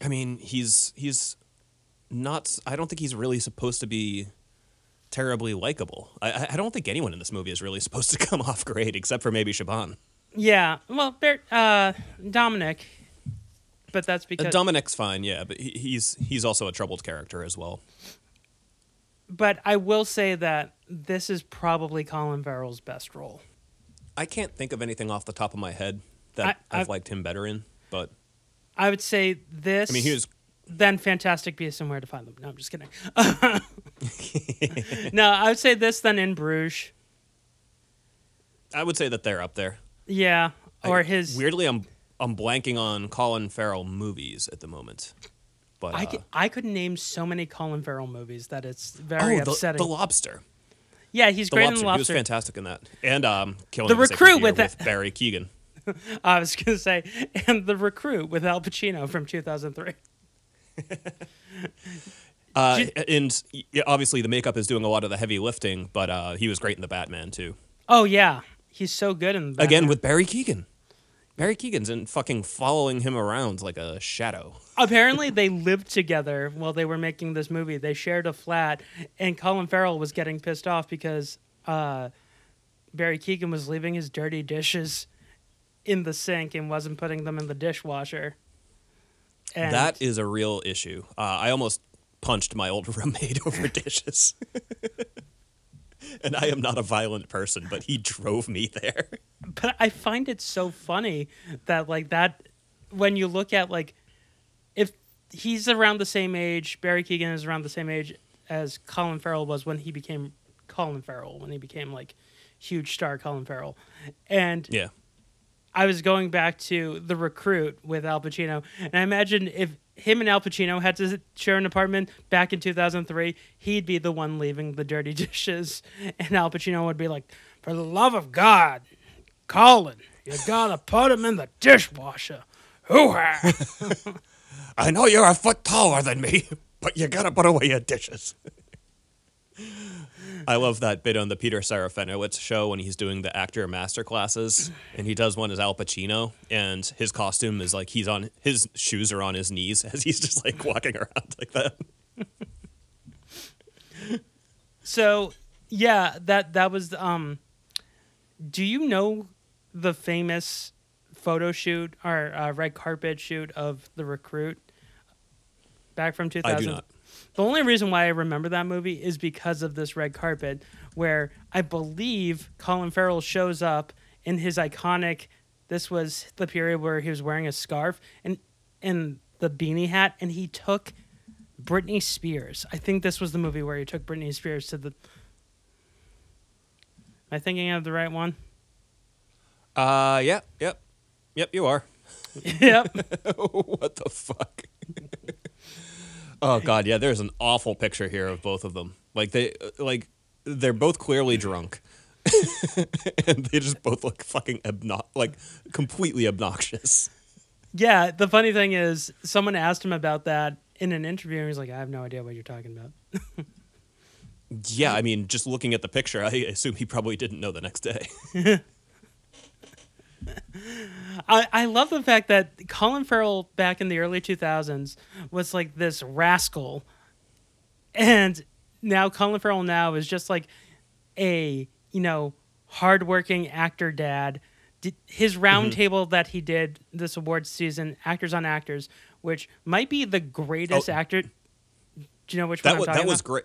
[SPEAKER 10] I mean, he's he's not. I don't think he's really supposed to be terribly likable. I- I, don't think anyone in this movie is really supposed to come off great, except for maybe Siobhan.
[SPEAKER 1] Yeah, well, uh, Dominic, but that's
[SPEAKER 10] Uh,
[SPEAKER 1] because
[SPEAKER 10] Dominic's fine, yeah, but he, he's he's also a troubled character as well.
[SPEAKER 1] but I will say that this is probably Colin Farrell's best role.
[SPEAKER 10] I can't think of anything off the top of my head that
[SPEAKER 1] I-
[SPEAKER 10] I've
[SPEAKER 1] I-
[SPEAKER 10] liked him better in, but
[SPEAKER 1] I would say this.
[SPEAKER 10] I mean, he was
[SPEAKER 1] then Fantastic Beasts and Where to Find Them. No, I'm just kidding. no, I would say this then In Bruges.
[SPEAKER 10] I would say that they're up there.
[SPEAKER 1] Yeah,
[SPEAKER 10] I-
[SPEAKER 1] or his
[SPEAKER 10] weirdly, I'm I'm blanking on Colin Farrell movies at the moment. But
[SPEAKER 1] I
[SPEAKER 10] uh,
[SPEAKER 1] could, I could name so many Colin Farrell movies that it's very
[SPEAKER 10] oh, the,
[SPEAKER 1] upsetting.
[SPEAKER 10] the Lobster.
[SPEAKER 1] yeah, he's
[SPEAKER 10] The
[SPEAKER 1] great
[SPEAKER 10] Lobster.
[SPEAKER 1] in
[SPEAKER 10] He was fantastic in that. And um, Killing
[SPEAKER 1] The Recruit with
[SPEAKER 10] with Barry Keoghan.
[SPEAKER 1] I was gonna say, and the Recruit with Al Pacino from 2003.
[SPEAKER 10] Uh, and obviously the makeup is doing a lot of the heavy lifting, but uh, he was great in the Batman too.
[SPEAKER 1] Oh yeah, he's so good in the
[SPEAKER 10] Again with Barry Keoghan. Barry Keoghan's in fucking following him around like a shadow.
[SPEAKER 1] Apparently, they lived together while they were making this movie. They shared a flat, and Colin Farrell was getting pissed off because uh, Barry Keoghan was leaving his dirty dishes in the sink and wasn't putting them in the dishwasher. And
[SPEAKER 10] that is a real issue. Uh, I almost punched my old roommate over dishes. and I am not a violent person, but he drove me there.
[SPEAKER 1] but I find it so funny that like that when you look at like if he's around the same age, Barry Keoghan is around the same age as Colin Farrell was when he became Colin Farrell, when he became like huge star Colin Farrell. And
[SPEAKER 10] Yeah.
[SPEAKER 1] I was going back to The Recruit with Al Pacino, and I imagine if him and Al Pacino had to share an apartment back in 2003, he'd be the one leaving the dirty dishes, and Al Pacino would be like, "For the love of God, Colin, you gotta put him in the dishwasher." Hoo-ha!
[SPEAKER 10] I know you're a foot taller than me, but you gotta put away your dishes. I love that bit on the Peter Serafinowicz show when he's doing the actor master classes, and he does one as Al Pacino, and his costume is like he's on his shoes are on his knees as he's just like walking around like that.
[SPEAKER 1] so, yeah, that that was um. Do you know the famous photo shoot or uh, red carpet shoot of The Recruit back from 2000?
[SPEAKER 10] I do not.
[SPEAKER 1] The only reason why I remember that movie is because of this red carpet, where I believe Colin Farrell shows up in his iconic. This was the period where he was wearing a scarf and and the beanie hat, and he took Britney Spears. I think this was the movie where he took Britney Spears to the. Am I thinking of the right one?
[SPEAKER 10] Uh, yep, yep, yep. You are.
[SPEAKER 1] yep.
[SPEAKER 10] what the fuck? Oh god, yeah. There's an awful picture here of both of them. Like they, uh, like they're both clearly drunk, and they just both look fucking obno- like completely obnoxious.
[SPEAKER 1] Yeah, the funny thing is, someone asked him about that in an interview, and he's like, "I have no idea what you're talking about."
[SPEAKER 10] Yeah, I mean, just looking at the picture, I assume he probably didn't know the next day.
[SPEAKER 1] I, I love the fact that Colin Farrell back in the early 2000s was like this rascal. And now Colin Farrell now is just like a, you know, hardworking actor dad. His roundtable mm-hmm. that he did this awards season, Actors on Actors, which might be the greatest
[SPEAKER 10] Oh.
[SPEAKER 1] actor. Do you know which
[SPEAKER 10] that
[SPEAKER 1] one
[SPEAKER 10] was that
[SPEAKER 1] talking
[SPEAKER 10] was
[SPEAKER 1] about?
[SPEAKER 10] great.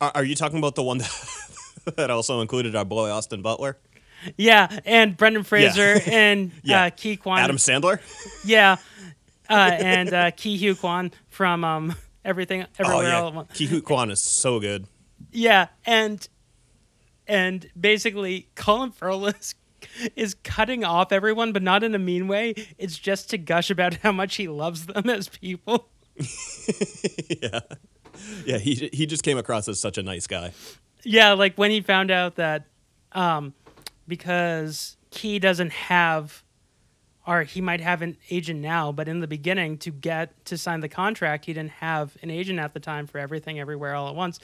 [SPEAKER 10] Are, are you talking about the one that, that also included our boy Austin Butler,
[SPEAKER 1] Yeah, and Brendan Fraser and
[SPEAKER 10] Yeah.
[SPEAKER 1] uh, Key Kwan.
[SPEAKER 10] Adam Sandler?
[SPEAKER 1] Yeah, uh, and uh, Ke Huy Quan from um, Everything Everywhere
[SPEAKER 10] oh yeah,
[SPEAKER 1] Once.
[SPEAKER 10] Ke Huy Quan is so good.
[SPEAKER 1] Yeah, and and basically Colin Farrell is, is cutting off everyone, but not in a mean way. It's just to gush about how much he loves them as people.
[SPEAKER 10] yeah, yeah. He he just came across as such a nice guy.
[SPEAKER 1] Yeah, like when he found out that um, because Ke doesn't have, or he might have an agent now, but in the beginning to get to sign the contract, he didn't have an agent at the time for everything, everywhere, all at once,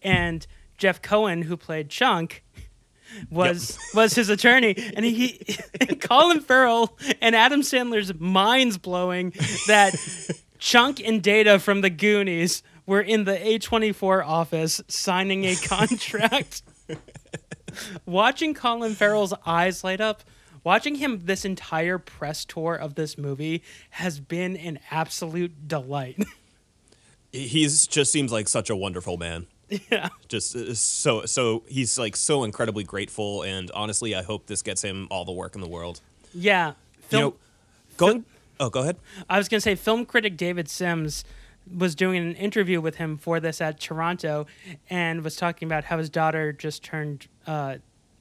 [SPEAKER 1] and Jeff Cohen, who played Chunk. Was was his attorney, and he, and Colin Farrell and Adam Sandler's minds blowing that Chunk and Data from the Goonies were in the A24 office signing a contract. watching Colin Farrell's eyes light up, watching him this entire press tour of this movie has been an absolute delight.
[SPEAKER 10] He's just seems like such a wonderful man.
[SPEAKER 1] yeah.
[SPEAKER 10] Just uh, so so he's like so incredibly grateful, and honestly, I hope this gets him all the work in the world.
[SPEAKER 1] Yeah.
[SPEAKER 10] You
[SPEAKER 1] Film,
[SPEAKER 10] know, going. Oh, go ahead.
[SPEAKER 1] I was going to say, film critic David Sims was doing an interview with him for this at Toronto and was talking about how his daughter just turned uh,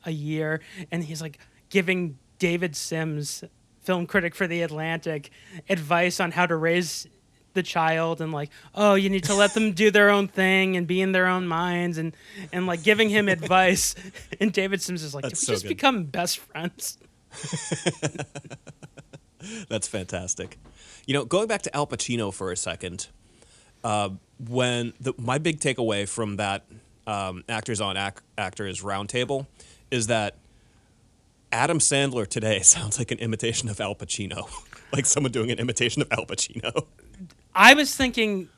[SPEAKER 1] a year. And he's like giving David Sims film critic for the Atlantic, advice on how to raise the child and like, oh, you need to let them do their own thing and be in their own minds and and like giving him advice. And David Sims is like,
[SPEAKER 10] That's
[SPEAKER 1] did we
[SPEAKER 10] so
[SPEAKER 1] just
[SPEAKER 10] good.
[SPEAKER 1] become best friends?
[SPEAKER 10] That's fantastic. You know, going back to Al Pacino for a second, uh, when the, my big takeaway from that um, actors on ac- actors roundtable is that Adam Sandler today sounds like an imitation of Al Pacino, like someone doing an imitation of Al Pacino.
[SPEAKER 1] I was thinking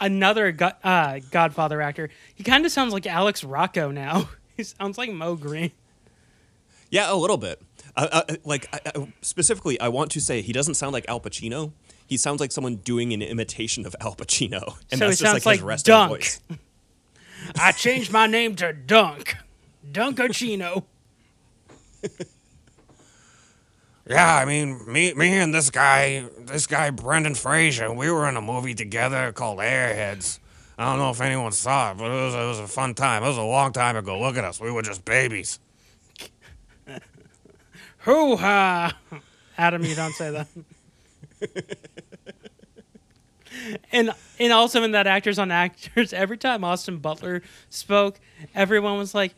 [SPEAKER 1] another go- uh, Godfather actor. He kind of sounds like Alex Rocco now. He sounds like Moe Greene.
[SPEAKER 10] Yeah, a little bit. Uh, uh, like I, I, specifically, I want to say he doesn't sound like Al Pacino. He sounds like someone doing an imitation of Al Pacino, and
[SPEAKER 1] So
[SPEAKER 10] that's just
[SPEAKER 1] sounds
[SPEAKER 10] like, his
[SPEAKER 1] like
[SPEAKER 10] resting
[SPEAKER 1] Dunk.
[SPEAKER 10] voice.
[SPEAKER 1] I changed my name to Dunk. Dunkachino.
[SPEAKER 3] Yeah, I mean, me, me and this guy, this guy Brendan Fraser, we were in a movie together called Airheads. I don't know if anyone saw it, but it was, it was a fun time. It was a long time ago. Look at us, we were just babies.
[SPEAKER 1] Hoo ha! Adam, you don't say that. and and also in that actors on actors, every time Austin Butler spoke, everyone was like,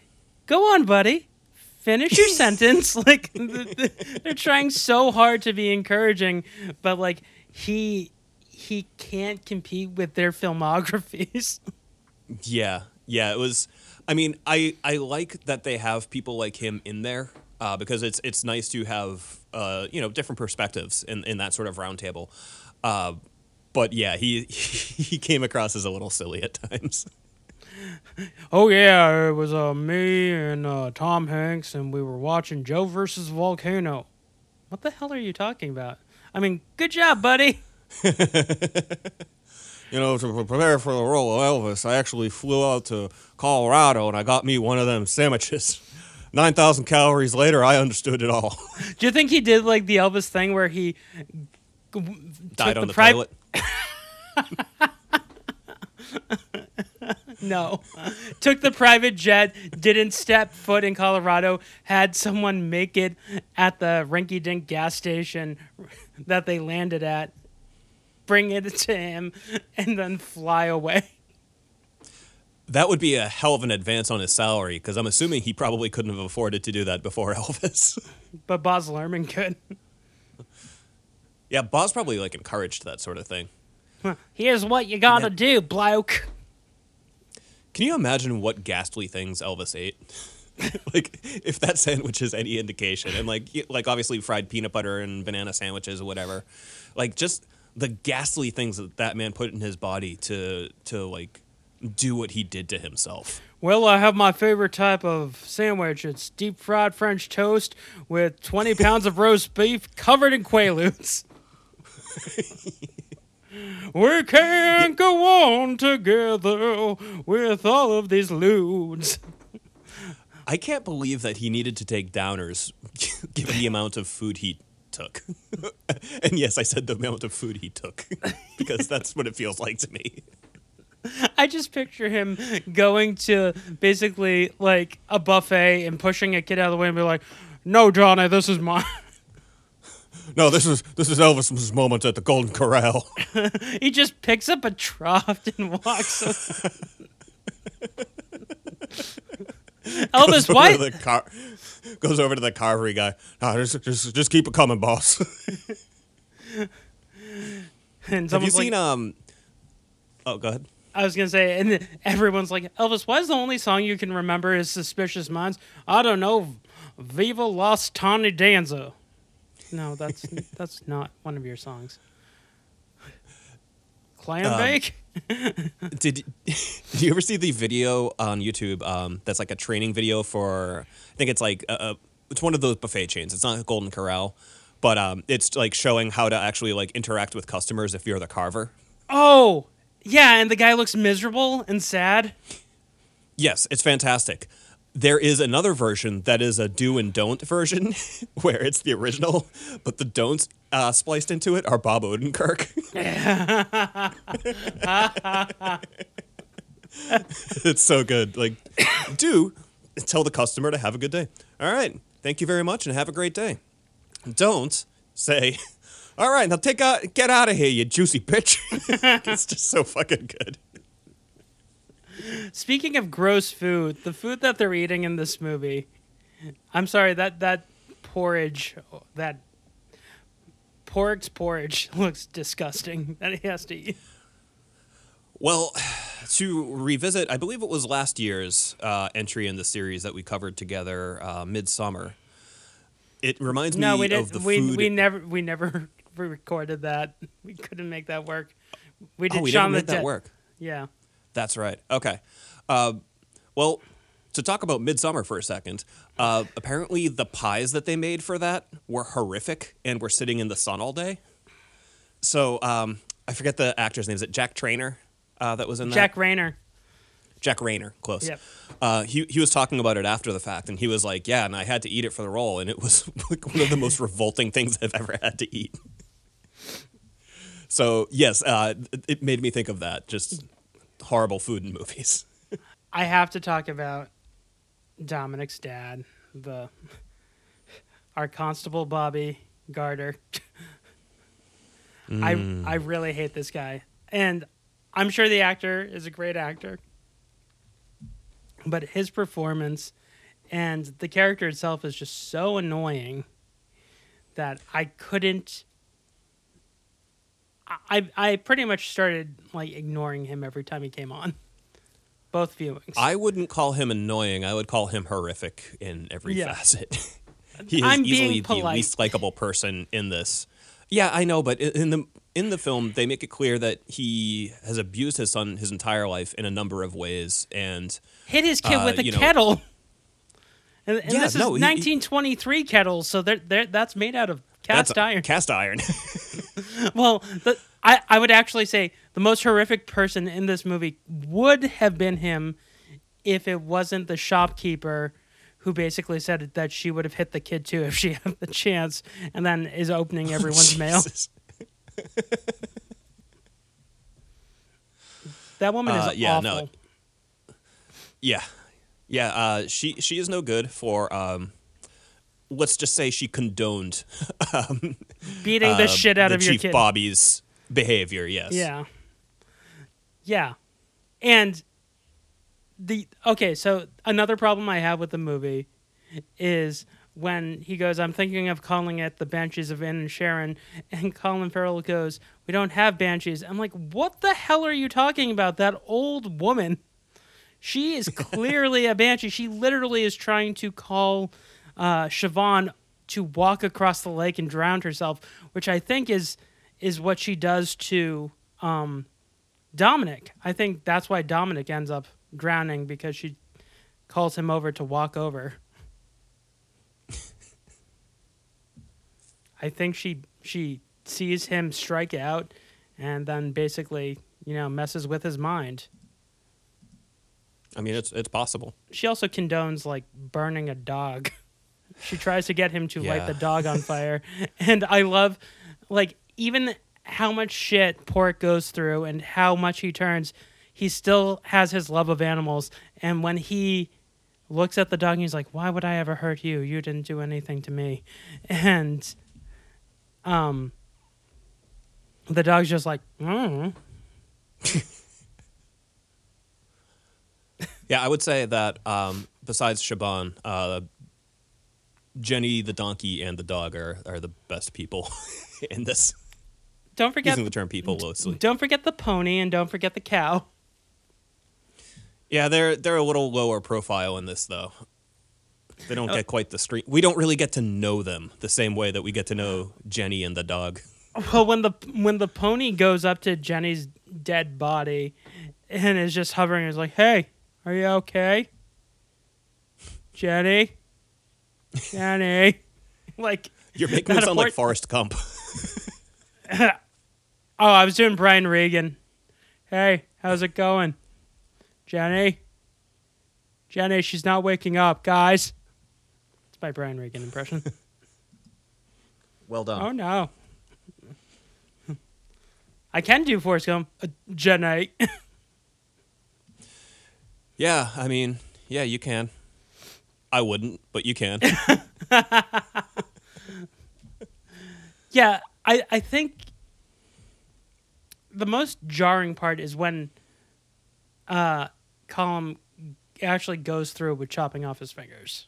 [SPEAKER 1] "Go on, buddy, finish your sentence." Like th- th- they're trying so hard to be encouraging, but like he he can't compete with their filmographies.
[SPEAKER 10] Yeah, yeah. It was. I mean, I I like that they have people like him in there uh, because it's it's nice to have uh, you know different perspectives in, in that sort of roundtable. Uh, but yeah, he he came across as a little silly at times.
[SPEAKER 1] Oh yeah, it was uh, me and uh, Tom Hanks, and we were watching Joe versus Volcano. What the hell are you talking about? I mean, good job, buddy.
[SPEAKER 3] You know, to prepare for the role of Elvis, I actually flew out to Colorado and I got me one of them sandwiches. 9,000 calories later, I understood it all.
[SPEAKER 1] Do you think he did like the Elvis thing where he
[SPEAKER 10] Died on the,
[SPEAKER 1] pri-
[SPEAKER 10] toilet.
[SPEAKER 1] No, took the private jet, didn't step foot in Colorado, had someone make it at the rinky-dink gas station that they landed at, bring it to him, and then fly away.
[SPEAKER 10] That would be a hell of an advance on his salary because I'm assuming he probably couldn't have afforded to do that before Elvis.
[SPEAKER 1] But Baz Luhrmann could.
[SPEAKER 10] yeah, Baz probably like encouraged that sort of thing.
[SPEAKER 1] Here's what you gotta do, bloke.
[SPEAKER 10] Can you imagine what ghastly things Elvis ate? like if that sandwich is any indication, and like like obviously fried peanut butter and banana sandwiches or whatever, like just the ghastly things that that man put in his body to to like do what he did to himself.
[SPEAKER 1] Well, I have my favorite type of sandwich. It's deep fried French toast with 20 pounds of roast beef covered in Quaaludes. we can't go on together with all of these lewds.
[SPEAKER 10] I can't believe that he needed to take downers given the amount of food he took. and yes, I said the amount of food he took because that's what it feels like to me.
[SPEAKER 1] I just picture him going to basically like a buffet and pushing a kid out of the way and be like, "No, Johnny, this is mine."
[SPEAKER 3] No, this is this is Elvis's moment at the Golden Corral.
[SPEAKER 1] he just picks up a trough and walks. Elvis,
[SPEAKER 3] goes
[SPEAKER 1] why?
[SPEAKER 3] the car, goes over to the carvery guy. No, just, just just keep it coming, boss.
[SPEAKER 1] And
[SPEAKER 10] Have you
[SPEAKER 1] like,
[SPEAKER 10] seen um Oh, go ahead.
[SPEAKER 1] I was gonna say, and everyone's like, Elvis, why is the only song you can remember is "Suspicious Minds"? I don't know, "Viva Las Tawny Danza." No, that's that's not one of your songs. Clam
[SPEAKER 10] Um,
[SPEAKER 1] bake.
[SPEAKER 10] Did did you ever see the video on YouTube um that's like a training video for I think it's like a, a, it's one of those buffet chains. It's not Golden Corral, but um it's like showing how to actually like interact with customers if you're the carver.
[SPEAKER 1] Oh, yeah, and the guy looks miserable and sad.
[SPEAKER 10] Yes, it's fantastic. There is another version that is a do and don't version, where it's the original, but the don'ts uh, spliced into it are Bob Odenkirk. it's so good. Like, do tell the customer to have a good day. All right, thank you very much and have a great day. Don't say, "All right, now take out, get out of here, you juicy bitch." it's just so fucking good.
[SPEAKER 1] Speaking of gross food, the food that they're eating in this movie, I'm sorry that that porridge, that pork's porridge looks disgusting. That he has to eat.
[SPEAKER 10] Well, to revisit, I believe it was last year's uh, entry in the series that we covered together, uh, Midsummer. It reminds
[SPEAKER 1] No,
[SPEAKER 10] me
[SPEAKER 1] we
[SPEAKER 10] of the
[SPEAKER 1] We
[SPEAKER 10] food.
[SPEAKER 1] we never we never recorded that. We couldn't make that work. We did
[SPEAKER 10] oh, we
[SPEAKER 1] Shaun the
[SPEAKER 10] made that work.
[SPEAKER 1] Yeah.
[SPEAKER 10] That's right. Okay. Uh, well, to talk about Midsummer for a second, uh, apparently the pies that they made for that were horrific and were sitting in the sun all day. So um, I forget the actor's name. Is it Jack Trainer uh, that was in that?
[SPEAKER 1] Jack Reynor.
[SPEAKER 10] Jack Reynor, close.
[SPEAKER 1] Yep.
[SPEAKER 10] Uh, he he was talking about it after the fact, and he was like, "Yeah, and I had to eat it for the role, and it was like one of the most revolting things I've ever had to eat." So yes, uh, it- made me think of that. Just horrible food in movies.
[SPEAKER 1] I have to talk about Dominic's dad, the our constable Bobby Garter. I I really hate this guy, and I'm sure the actor is a great actor, but his performance and the character itself is just so annoying that I couldn't. I I pretty much started like ignoring him every time he came on. Both viewings.
[SPEAKER 10] I wouldn't call him annoying. I would call him horrific in every
[SPEAKER 1] Yeah.
[SPEAKER 10] facet. he is
[SPEAKER 1] I'm
[SPEAKER 10] easily the least likable person in this. Yeah, I know, but in the in the film, they make it clear that he has abused his son his entire life in a number of ways, and
[SPEAKER 1] hit his kid
[SPEAKER 10] uh,
[SPEAKER 1] with a
[SPEAKER 10] you know-
[SPEAKER 1] kettle. And, and
[SPEAKER 10] Yeah,
[SPEAKER 1] this is
[SPEAKER 10] no, he- he-
[SPEAKER 1] 1923 kettle, so they're, they're, that's made out of cast
[SPEAKER 10] a-
[SPEAKER 1] iron.
[SPEAKER 10] Cast iron.
[SPEAKER 1] well, the, I, I would actually say the most horrific person in this movie would have been him if it wasn't the shopkeeper who basically said that she would have hit the kid too if she had the chance, and then is opening everyone's mail. That woman is
[SPEAKER 10] Uh, yeah,
[SPEAKER 1] awful.
[SPEAKER 10] no. Yeah, yeah. Uh, she she is no good for. Um, let's just say she condoned um,
[SPEAKER 1] Beating the
[SPEAKER 10] uh,
[SPEAKER 1] shit out
[SPEAKER 10] the
[SPEAKER 1] of your
[SPEAKER 10] Chief
[SPEAKER 1] kid.
[SPEAKER 10] Bobby's behavior. Yes.
[SPEAKER 1] Yeah. Yeah. And the okay, so another problem I have with the movie is when he goes, I'm thinking of calling it the Banshees of Inisherin, and Colin Farrell goes, We don't have banshees. I'm like, what the hell are you talking about? That old woman. She is clearly a banshee. She literally is trying to call uh, Siobhan to walk across the lake and drown herself, which I think is is what she does to um, Dominic. I think that's why Dominic ends up drowning because she calls him over to walk over. I think she she sees him strike out and then basically, you know, messes with his mind.
[SPEAKER 10] I mean, it's it's possible.
[SPEAKER 1] She also condones like burning a dog. She tries to get him to light the dog on fire. And I love like even how much shit Pádraic goes through and how much he turns, he still has his love of animals. And when he looks at the dog, he's like, "Why would I ever hurt you? You didn't do anything to me." And um the dog's just like, mm.
[SPEAKER 10] Yeah, I would say that um, besides Siobhan, uh, Jenny the donkey and the dog are, are the best people in this.
[SPEAKER 1] Don't forget
[SPEAKER 10] Using the term people loosely.
[SPEAKER 1] Don't forget the pony and don't forget the cow.
[SPEAKER 10] Yeah, they're they're a little lower profile in this though. They
[SPEAKER 1] Oh.
[SPEAKER 10] don't get quite the screen. We don't really get to know them the same way that we get to know Jenny and the dog.
[SPEAKER 1] Well, when the when the pony goes up to Jenny's dead body and is just hovering, is like, "Hey, are you okay, Jenny? Jenny?" like,
[SPEAKER 10] You're making me sound like Forrest Gump.
[SPEAKER 1] oh, I was doing Brian Regan. Hey, how's it going, Jenny? Jenny, she's not waking up, guys. It's my Brian Regan impression.
[SPEAKER 10] well done.
[SPEAKER 1] Oh no. I can do Forrest Gump. Uh, Jenny.
[SPEAKER 10] Yeah, I mean, yeah, you can. I wouldn't, but you can.
[SPEAKER 1] yeah, I I think the most jarring part is when uh Colin actually goes through with chopping off his fingers.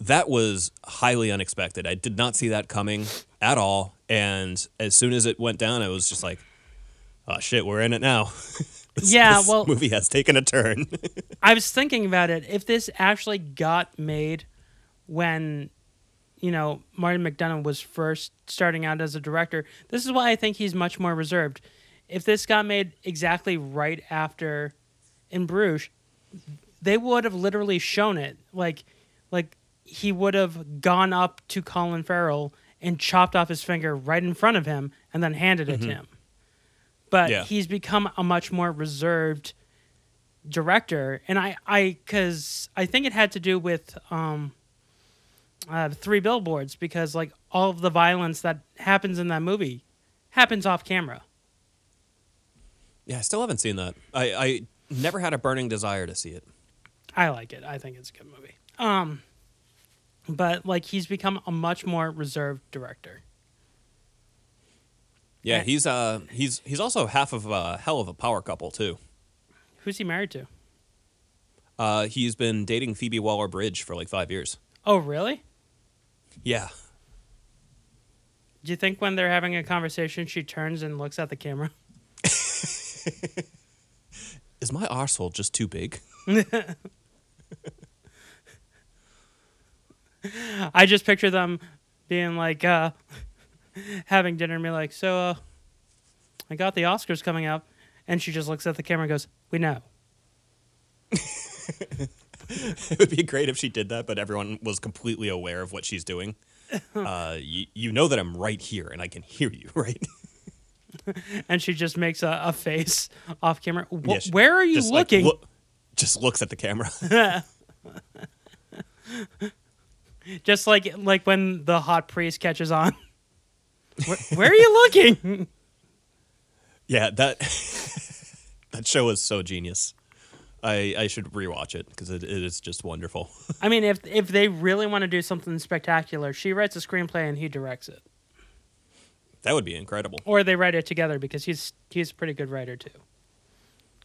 [SPEAKER 10] That was highly unexpected. I did not see that coming at all. And as soon as it went down, I was just like, "Oh shit, we're in it now." This-
[SPEAKER 1] Yeah,
[SPEAKER 10] this
[SPEAKER 1] well-
[SPEAKER 10] movie has taken a turn.
[SPEAKER 1] I was thinking about it. If this actually got made when, you know, Martin McDonagh was first starting out as a director, this is why I think he's much more reserved. If this got made exactly right after In Bruges, they would have literally shown it. Like, like he would have gone up to Colin Farrell and chopped off his finger right in front of him and then handed it to mm-hmm. him. But
[SPEAKER 10] Yeah.
[SPEAKER 1] he's become a much more reserved director and i i because i think it had to do with um uh three billboards because like all of the violence that happens in that movie happens off camera
[SPEAKER 10] yeah, I still haven't seen that. I, I never had a burning desire to see it.
[SPEAKER 1] i like it i think it's a good movie um but like he's become a much more reserved director
[SPEAKER 10] Yeah, he's uh he's he's also half of a hell of a power couple too.
[SPEAKER 1] who's he married to
[SPEAKER 10] Uh, he's been dating Phoebe Waller Bridge for like five years.
[SPEAKER 1] oh really
[SPEAKER 10] Yeah,
[SPEAKER 1] do you think when they're having a conversation she turns and looks at the camera
[SPEAKER 10] is my arsehole just too big?
[SPEAKER 1] I just picture them being like uh having dinner and be like, so uh I got the Oscars coming up and she just looks at the camera and goes, We know.
[SPEAKER 10] it would be great if she did that, but everyone was completely aware of what she's doing. Uh, you, you know that I'm right here and I can hear you, right?
[SPEAKER 1] And she just makes a, a face off camera. Wh-
[SPEAKER 10] Yeah, she-
[SPEAKER 1] where are you
[SPEAKER 10] just, like,
[SPEAKER 1] looking?
[SPEAKER 10] just looks at the camera.
[SPEAKER 1] just like like when the hot priest catches on. Where, where are you looking?
[SPEAKER 10] yeah, that that show is so genius. I I should rewatch it because it, it is just wonderful.
[SPEAKER 1] I mean, if if they really want to do something spectacular, she writes a screenplay and he directs it,
[SPEAKER 10] that would be incredible.
[SPEAKER 1] or they write it together because he's he's a pretty good writer too.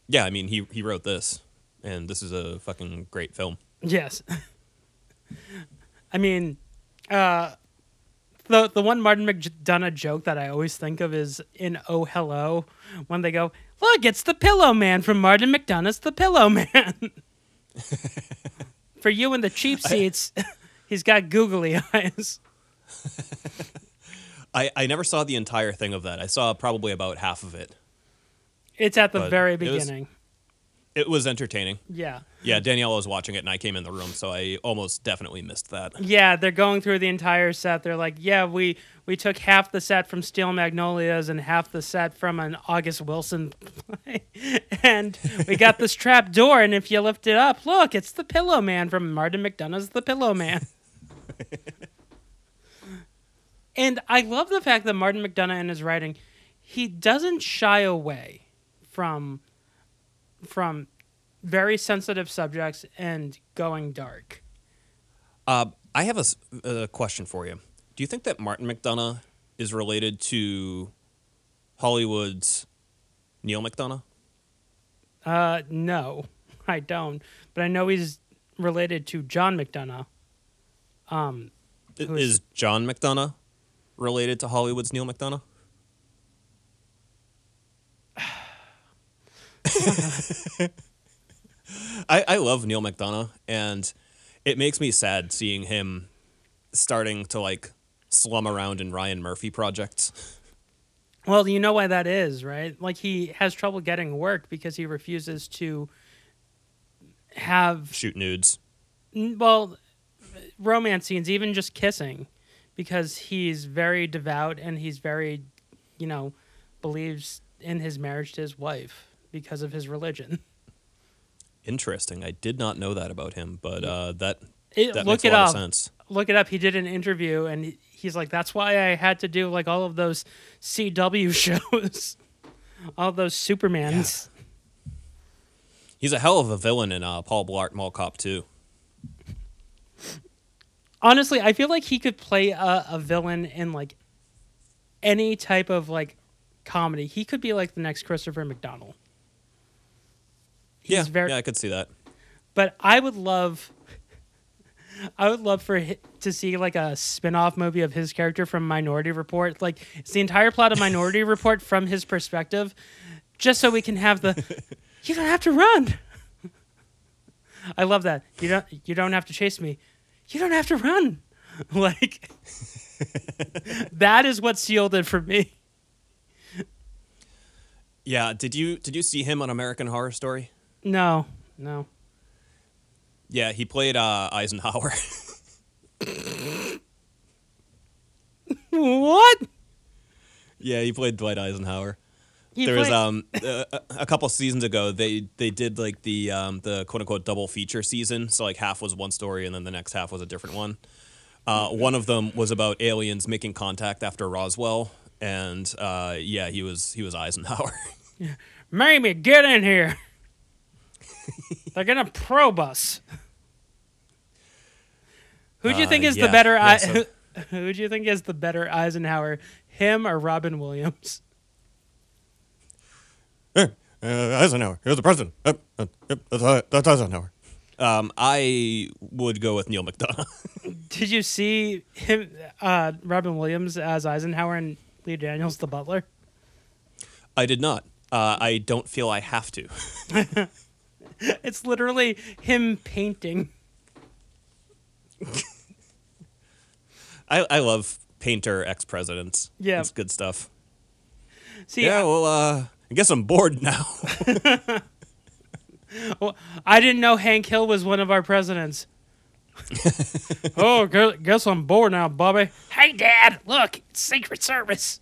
[SPEAKER 10] Yeah, I mean he he wrote this, and this is a fucking great film.
[SPEAKER 1] Yes. I mean, uh, the the one Martin McDonagh joke that I always think of is in Oh Hello when they go, "Look, it's the Pillow Man from Martin McDonagh's The Pillow Man." For you in the cheap seats, he's got googly eyes.
[SPEAKER 10] I I never saw the entire thing of that. I saw probably about half of it.
[SPEAKER 1] It's at the
[SPEAKER 10] But
[SPEAKER 1] very beginning.
[SPEAKER 10] It was entertaining.
[SPEAKER 1] Yeah.
[SPEAKER 10] Yeah, Danielle was watching it, and I came in the room, so I almost definitely missed that.
[SPEAKER 1] Yeah, they're going through the entire set. They're like, yeah, we we took half the set from Steel Magnolias and half the set from an August Wilson play, and we got this trap door. And if you lift it up, look, it's the Pillow Man from Martin McDonagh's The Pillow Man. and I love the fact that Martin McDonagh in his writing, he doesn't shy away from from very sensitive subjects and going dark.
[SPEAKER 10] Uh, I have a question for you. Do you think that Martin McDonagh is related to Hollywood's Neal McDonough?
[SPEAKER 1] Uh, no, I don't. But I know he's related to John McDonagh. Um, is-
[SPEAKER 10] Is John McDonagh related to Hollywood's Neal McDonough? I, I love Neal McDonough, and it makes me sad seeing him starting to like slum around in Ryan Murphy projects.
[SPEAKER 1] well, you know why that is, right? Like he has trouble getting work because he refuses to have
[SPEAKER 10] Shoot nudes.
[SPEAKER 1] well romance scenes, even just kissing, because he's very devout and he's very, you know, believes in his marriage to his wife because of his religion.
[SPEAKER 10] Interesting. I did not know that about him, but uh, that
[SPEAKER 1] It-
[SPEAKER 10] that
[SPEAKER 1] look
[SPEAKER 10] makes a
[SPEAKER 1] it
[SPEAKER 10] lot
[SPEAKER 1] up.
[SPEAKER 10] of sense.
[SPEAKER 1] look it up. He did an interview and he's like, that's why I had to do like all of those CW shows, all those Supermans.
[SPEAKER 10] He's a hell of a villain in uh, Paul Blart Mall Cop 2.
[SPEAKER 1] Honestly, I feel like he could play a, a villain in like any type of like comedy. He could be like the next Christopher McDonald.
[SPEAKER 10] Yeah,
[SPEAKER 1] very
[SPEAKER 10] yeah, I could see that.
[SPEAKER 1] but I would love I would love for to see like a spin-off movie of his character from Minority Report. Like it's the entire plot of Minority Report from his perspective just so we can have the you don't have to run. I love that. You don't you don't have to chase me. You don't have to run. Like that is what sealed it for me.
[SPEAKER 10] Yeah, did you did you see him on American Horror Story?
[SPEAKER 1] No. No.
[SPEAKER 10] Yeah, he played uh, Eisenhower.
[SPEAKER 1] What?
[SPEAKER 10] yeah, he played Dwight Eisenhower.
[SPEAKER 1] He
[SPEAKER 10] there was um a, a- a couple seasons ago they they did like the um the quote unquote double feature season. So like half was one story and then the next half was a different one. Uh, one of them was about aliens making contact after Roswell, and uh, yeah, he was he was Eisenhower.
[SPEAKER 1] Mamie, get in here. They're gonna probe us. Who do you
[SPEAKER 10] Uh,
[SPEAKER 1] think is the better?
[SPEAKER 10] yeah,
[SPEAKER 1] I-
[SPEAKER 10] so-
[SPEAKER 1] who do you think is the better Eisenhower? Him or Robin Williams?
[SPEAKER 10] uh, Eisenhower, he was the president. Uh, uh, yep, that's, that's Eisenhower. Um, I would go with Neal McDonough.
[SPEAKER 1] Did you see him, uh, Robin Williams as Eisenhower and Lee Daniels the butler?
[SPEAKER 10] I did not. Uh, I don't feel I have to.
[SPEAKER 1] It's literally him painting.
[SPEAKER 10] I, I love painter ex presidents.
[SPEAKER 1] Yeah.
[SPEAKER 10] it's good stuff.
[SPEAKER 1] See,
[SPEAKER 10] yeah,
[SPEAKER 1] I-
[SPEAKER 10] well, uh, I guess I'm bored now.
[SPEAKER 1] Well, I didn't know Hank Hill was one of our presidents. oh, guess I'm bored now, Bobby. Hey, Dad, look, it's Secret Service.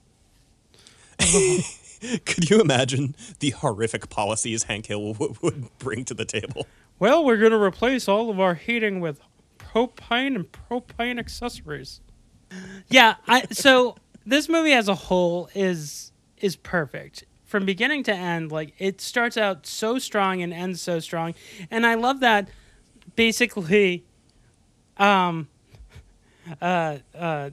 [SPEAKER 10] Could you imagine the horrific policies Hank Hill w- would bring to the table?
[SPEAKER 1] Well, we're going to replace all of our heating with propane and propane accessories. Yeah, I so this movie as a whole is is perfect. From beginning to end, like it starts out so strong and ends so strong. And I love that basically um uh uh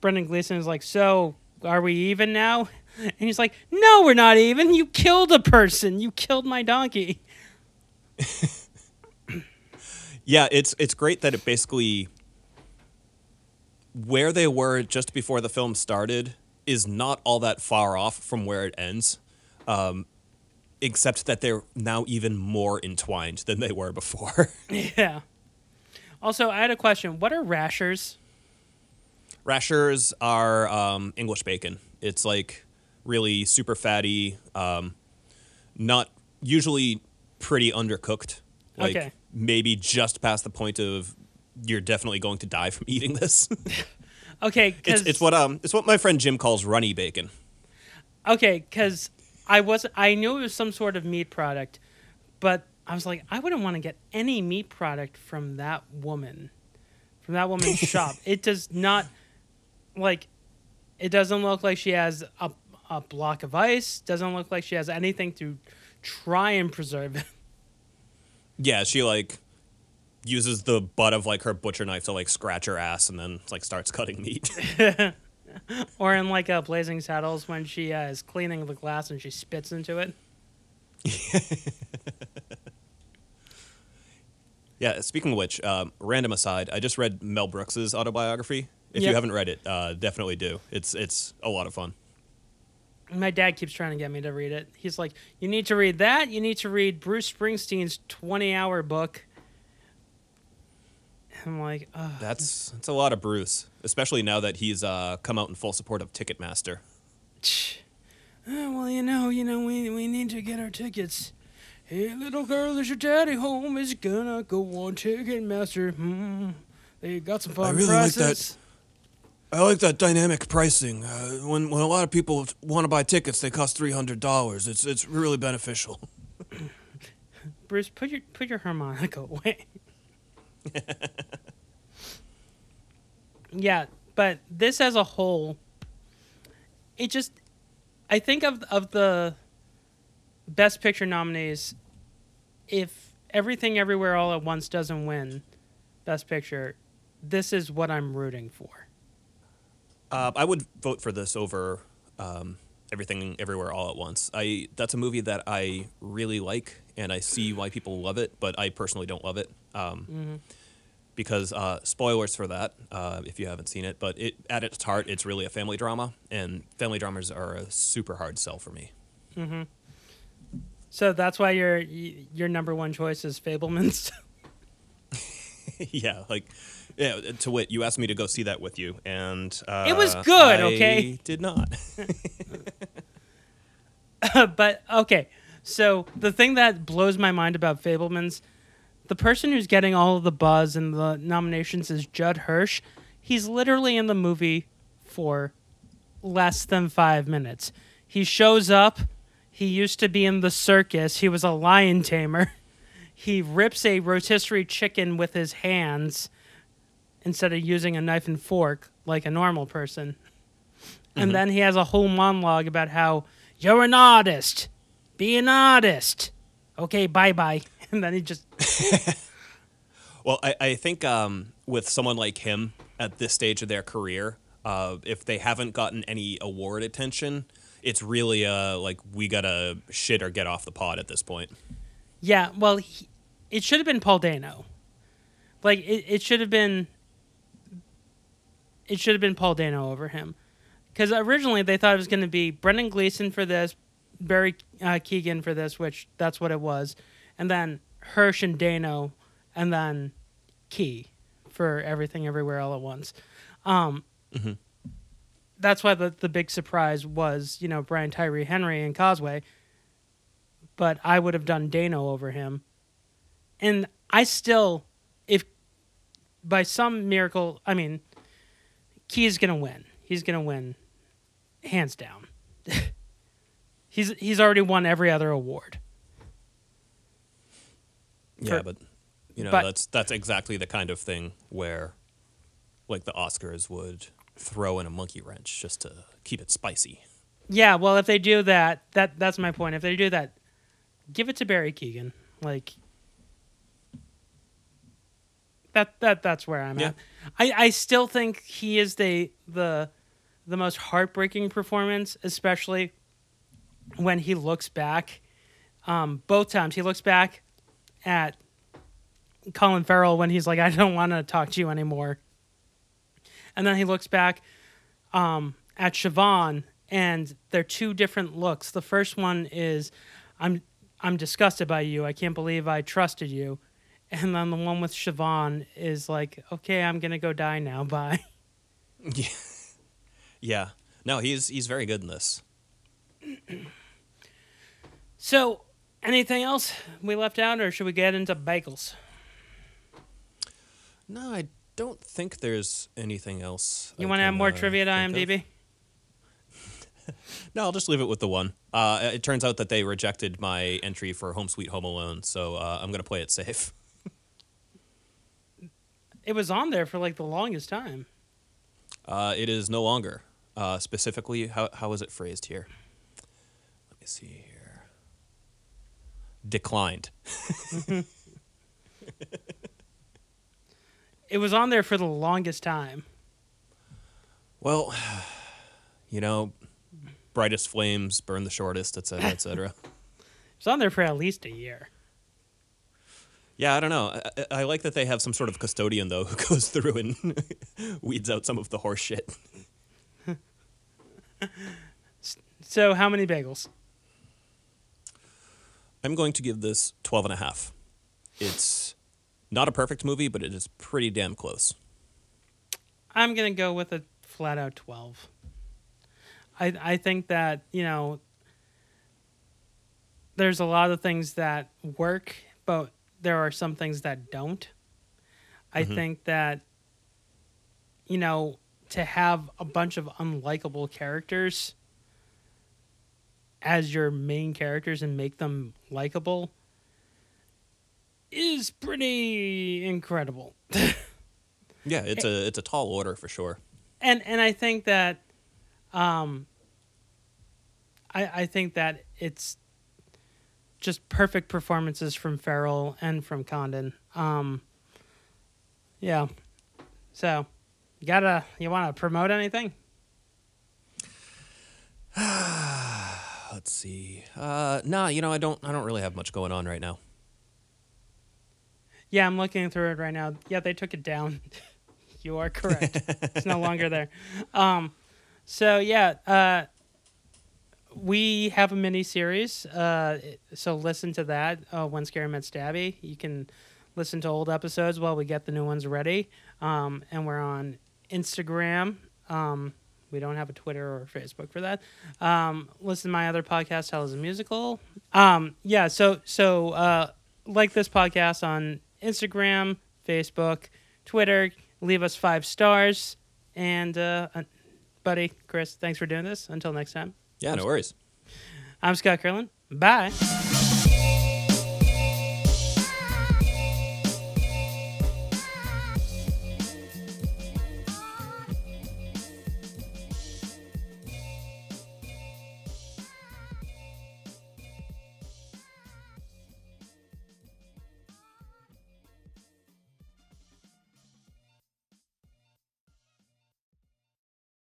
[SPEAKER 1] Brendan Gleeson is like, "So, are we even now?" And he's like, "No, we're not even. You killed a person. You killed my donkey."
[SPEAKER 10] Yeah, it's it's great that it basically where they were just before the film started is not all that far off from where it ends, um, except that they're now even more entwined than they were before.
[SPEAKER 1] Yeah. Also, I had a question. What are rashers?
[SPEAKER 10] Rashers are um, English bacon. It's like really super fatty, um, not usually pretty undercooked. Like
[SPEAKER 1] Okay.
[SPEAKER 10] maybe just past the point of you're definitely going to die from eating this.
[SPEAKER 1] Okay,
[SPEAKER 10] it's it's what um it's what my friend Jim calls runny bacon.
[SPEAKER 1] okay, because I was I knew it was some sort of meat product, but I was like, I wouldn't want to get any meat product from that woman, from that woman's shop. It does not like. It doesn't look like she has a a block of ice. Doesn't look like she has anything to try and preserve it.
[SPEAKER 10] Yeah, she like uses the butt of like her butcher knife to like scratch her ass and then like starts cutting meat.
[SPEAKER 1] or in like a Blazing Saddles when she uh, is cleaning the glass and she spits into it.
[SPEAKER 10] yeah, speaking of which, um, random aside, I just read Mel Brooks's autobiography. If
[SPEAKER 1] Yep.
[SPEAKER 10] you haven't read it, uh, definitely do. It's it's a lot of fun.
[SPEAKER 1] My dad keeps trying to get me to read it. He's like, "You need to read that. You need to read Bruce Springsteen's twenty-hour book." I'm like, Ugh.
[SPEAKER 10] That's that's a lot of Bruce, especially now that he's uh, come out in full support of Ticketmaster.
[SPEAKER 1] "Oh, well, you know, you know, we we need to get our tickets. Hey, little girl, is your daddy home? Is gonna go on Ticketmaster? Hmm. They got some fun
[SPEAKER 10] really like
[SPEAKER 1] prices.
[SPEAKER 10] that. I like that dynamic pricing. Uh, when when a lot of people want to buy tickets, they cost three hundred dollars. It's it's really beneficial.
[SPEAKER 1] Bruce, put your put your harmonica away. yeah, but this as a whole, it just, I think of of the best picture nominees, if everything everywhere all at once doesn't win best picture, this is what I'm rooting for.
[SPEAKER 10] Uh, I would vote for this over um, everything, everywhere, all at once. I that's a movie that I really like, and I see why people love it, but I personally don't love it. Um,
[SPEAKER 1] Mhm.
[SPEAKER 10] Because uh, spoilers for that, uh, if you haven't seen it, but it at its heart, it's really a family drama, and family dramas are a super hard sell for me.
[SPEAKER 1] hmm So that's why your your number one choice is Fabelmans.
[SPEAKER 10] yeah, like yeah. To wit, you asked me to go see that with you, and uh,
[SPEAKER 1] It was good,
[SPEAKER 10] I
[SPEAKER 1] okay?
[SPEAKER 10] Did not.
[SPEAKER 1] but okay, so the thing that blows my mind about Fabelmans, the person who's getting all of the buzz and the nominations is Judd Hirsch. He's literally in the movie for less than five minutes. He shows up. He used to be in the circus. He was a lion tamer. He rips a rotisserie chicken with his hands instead of using a knife and fork like a normal person. And
[SPEAKER 11] Mhm.
[SPEAKER 1] then he has a whole monologue about how you're an artist. Be an artist. Okay, bye bye. And then he just
[SPEAKER 10] Well, I, I think um, with someone like him at this stage of their career, uh, if they haven't gotten any award attention, it's really uh, like we gotta shit or get off the pod at this point.
[SPEAKER 1] Yeah, well, he, it should have been Paul Dano. Like it, it should have been. It should have been Paul Dano over him, because originally they thought it was going to be Brendan Gleeson for this, Barry uh, Keoghan for this, which that's what it was, and then Hirsch and Dano, and then Ke for everything everywhere all at once. Um,
[SPEAKER 10] Mhm.
[SPEAKER 1] That's why the the big surprise was you know Brian Tyree Henry and Causeway but I would have done Dano over him. And I still, if by some miracle, I mean, Ke's gonna win. He's gonna win, hands down. he's he's already won every other award.
[SPEAKER 10] Yeah,
[SPEAKER 1] For-
[SPEAKER 10] but you know
[SPEAKER 1] but-
[SPEAKER 10] that's that's exactly the kind of thing where, like the Oscars would throw in a monkey wrench just to keep it spicy.
[SPEAKER 1] Yeah, well, if they do that, that that's my point. If they do that, give it to Barry Keoghan. Like that that that's where I'm
[SPEAKER 10] Yeah.
[SPEAKER 1] at. I I still think he is the the the most heartbreaking performance, especially when he looks back. Um, both times he looks back at Colin Farrell when he's like, "I don't want to talk to you anymore," and then he looks back um, at Siobhan, and they're two different looks. The first one is, "I'm I'm disgusted by you. I can't believe I trusted you," and then the one with Siobhan is like, "Okay, I'm gonna go die now. Bye."
[SPEAKER 10] Yeah, yeah. No, he's he's very good in this.
[SPEAKER 1] So, anything else we left out, or should we get into bagels?
[SPEAKER 10] No, I don't think there's anything else.
[SPEAKER 1] You want to have more
[SPEAKER 10] uh,
[SPEAKER 1] trivia to. IMDb?
[SPEAKER 10] No, I'll just leave it with the one. Uh, it turns out that they rejected my entry for Home Sweet Home Alone, so uh, I'm gonna play it safe.
[SPEAKER 1] It was on there for like the longest time.
[SPEAKER 10] Uh, it is no longer. Uh, specifically, how how is it phrased here? Let me see here. Declined.
[SPEAKER 1] It was on there for the longest time.
[SPEAKER 10] Well, you know, brightest flames burn the shortest, et cetera, et cetera.
[SPEAKER 1] It was on there for at least a year.
[SPEAKER 10] Yeah, I don't know. I, I- like that they have some sort of custodian though who goes through and weeds out some of the horse shit.
[SPEAKER 1] So, how many bagels?
[SPEAKER 10] I'm going to give this 12 and a half. It's not a perfect movie, but it is pretty damn close.
[SPEAKER 1] I'm gonna go with a flat out twelve. I I think that you know there's a lot of things that work, but there are some things that don't. I
[SPEAKER 11] Mhm.
[SPEAKER 1] think that you know to have a bunch of unlikable characters as your main characters and make them likable is pretty incredible.
[SPEAKER 10] Yeah, it's a it's a tall order for sure.
[SPEAKER 1] and and I think that, um, I I think that it's just perfect performances from Farrell and from Condon. Um, yeah, so you gotta you want to promote anything?
[SPEAKER 10] Let's see. Uh, nah, you know, I don't. I don't really have much going on right now.
[SPEAKER 1] Yeah, I'm looking through it right now. Yeah, they took it down. you are correct. it's no longer there. Um, so yeah, uh, we have a mini series. Uh, so listen to that. Uh, when Scary Met Stabby, you can listen to old episodes while we get the new ones ready. Um, and we're on Instagram. Um, we don't have a Twitter or Facebook for that. Um, listen to my other podcast, Hell is a Musical. Um, yeah, so so uh, like this podcast on Instagram, Facebook, Twitter. Leave us five stars. And uh, uh, buddy, Chris, thanks for doing this. Until next time.
[SPEAKER 10] Yeah, no worries.
[SPEAKER 1] I'm Scott Curlin. Bye.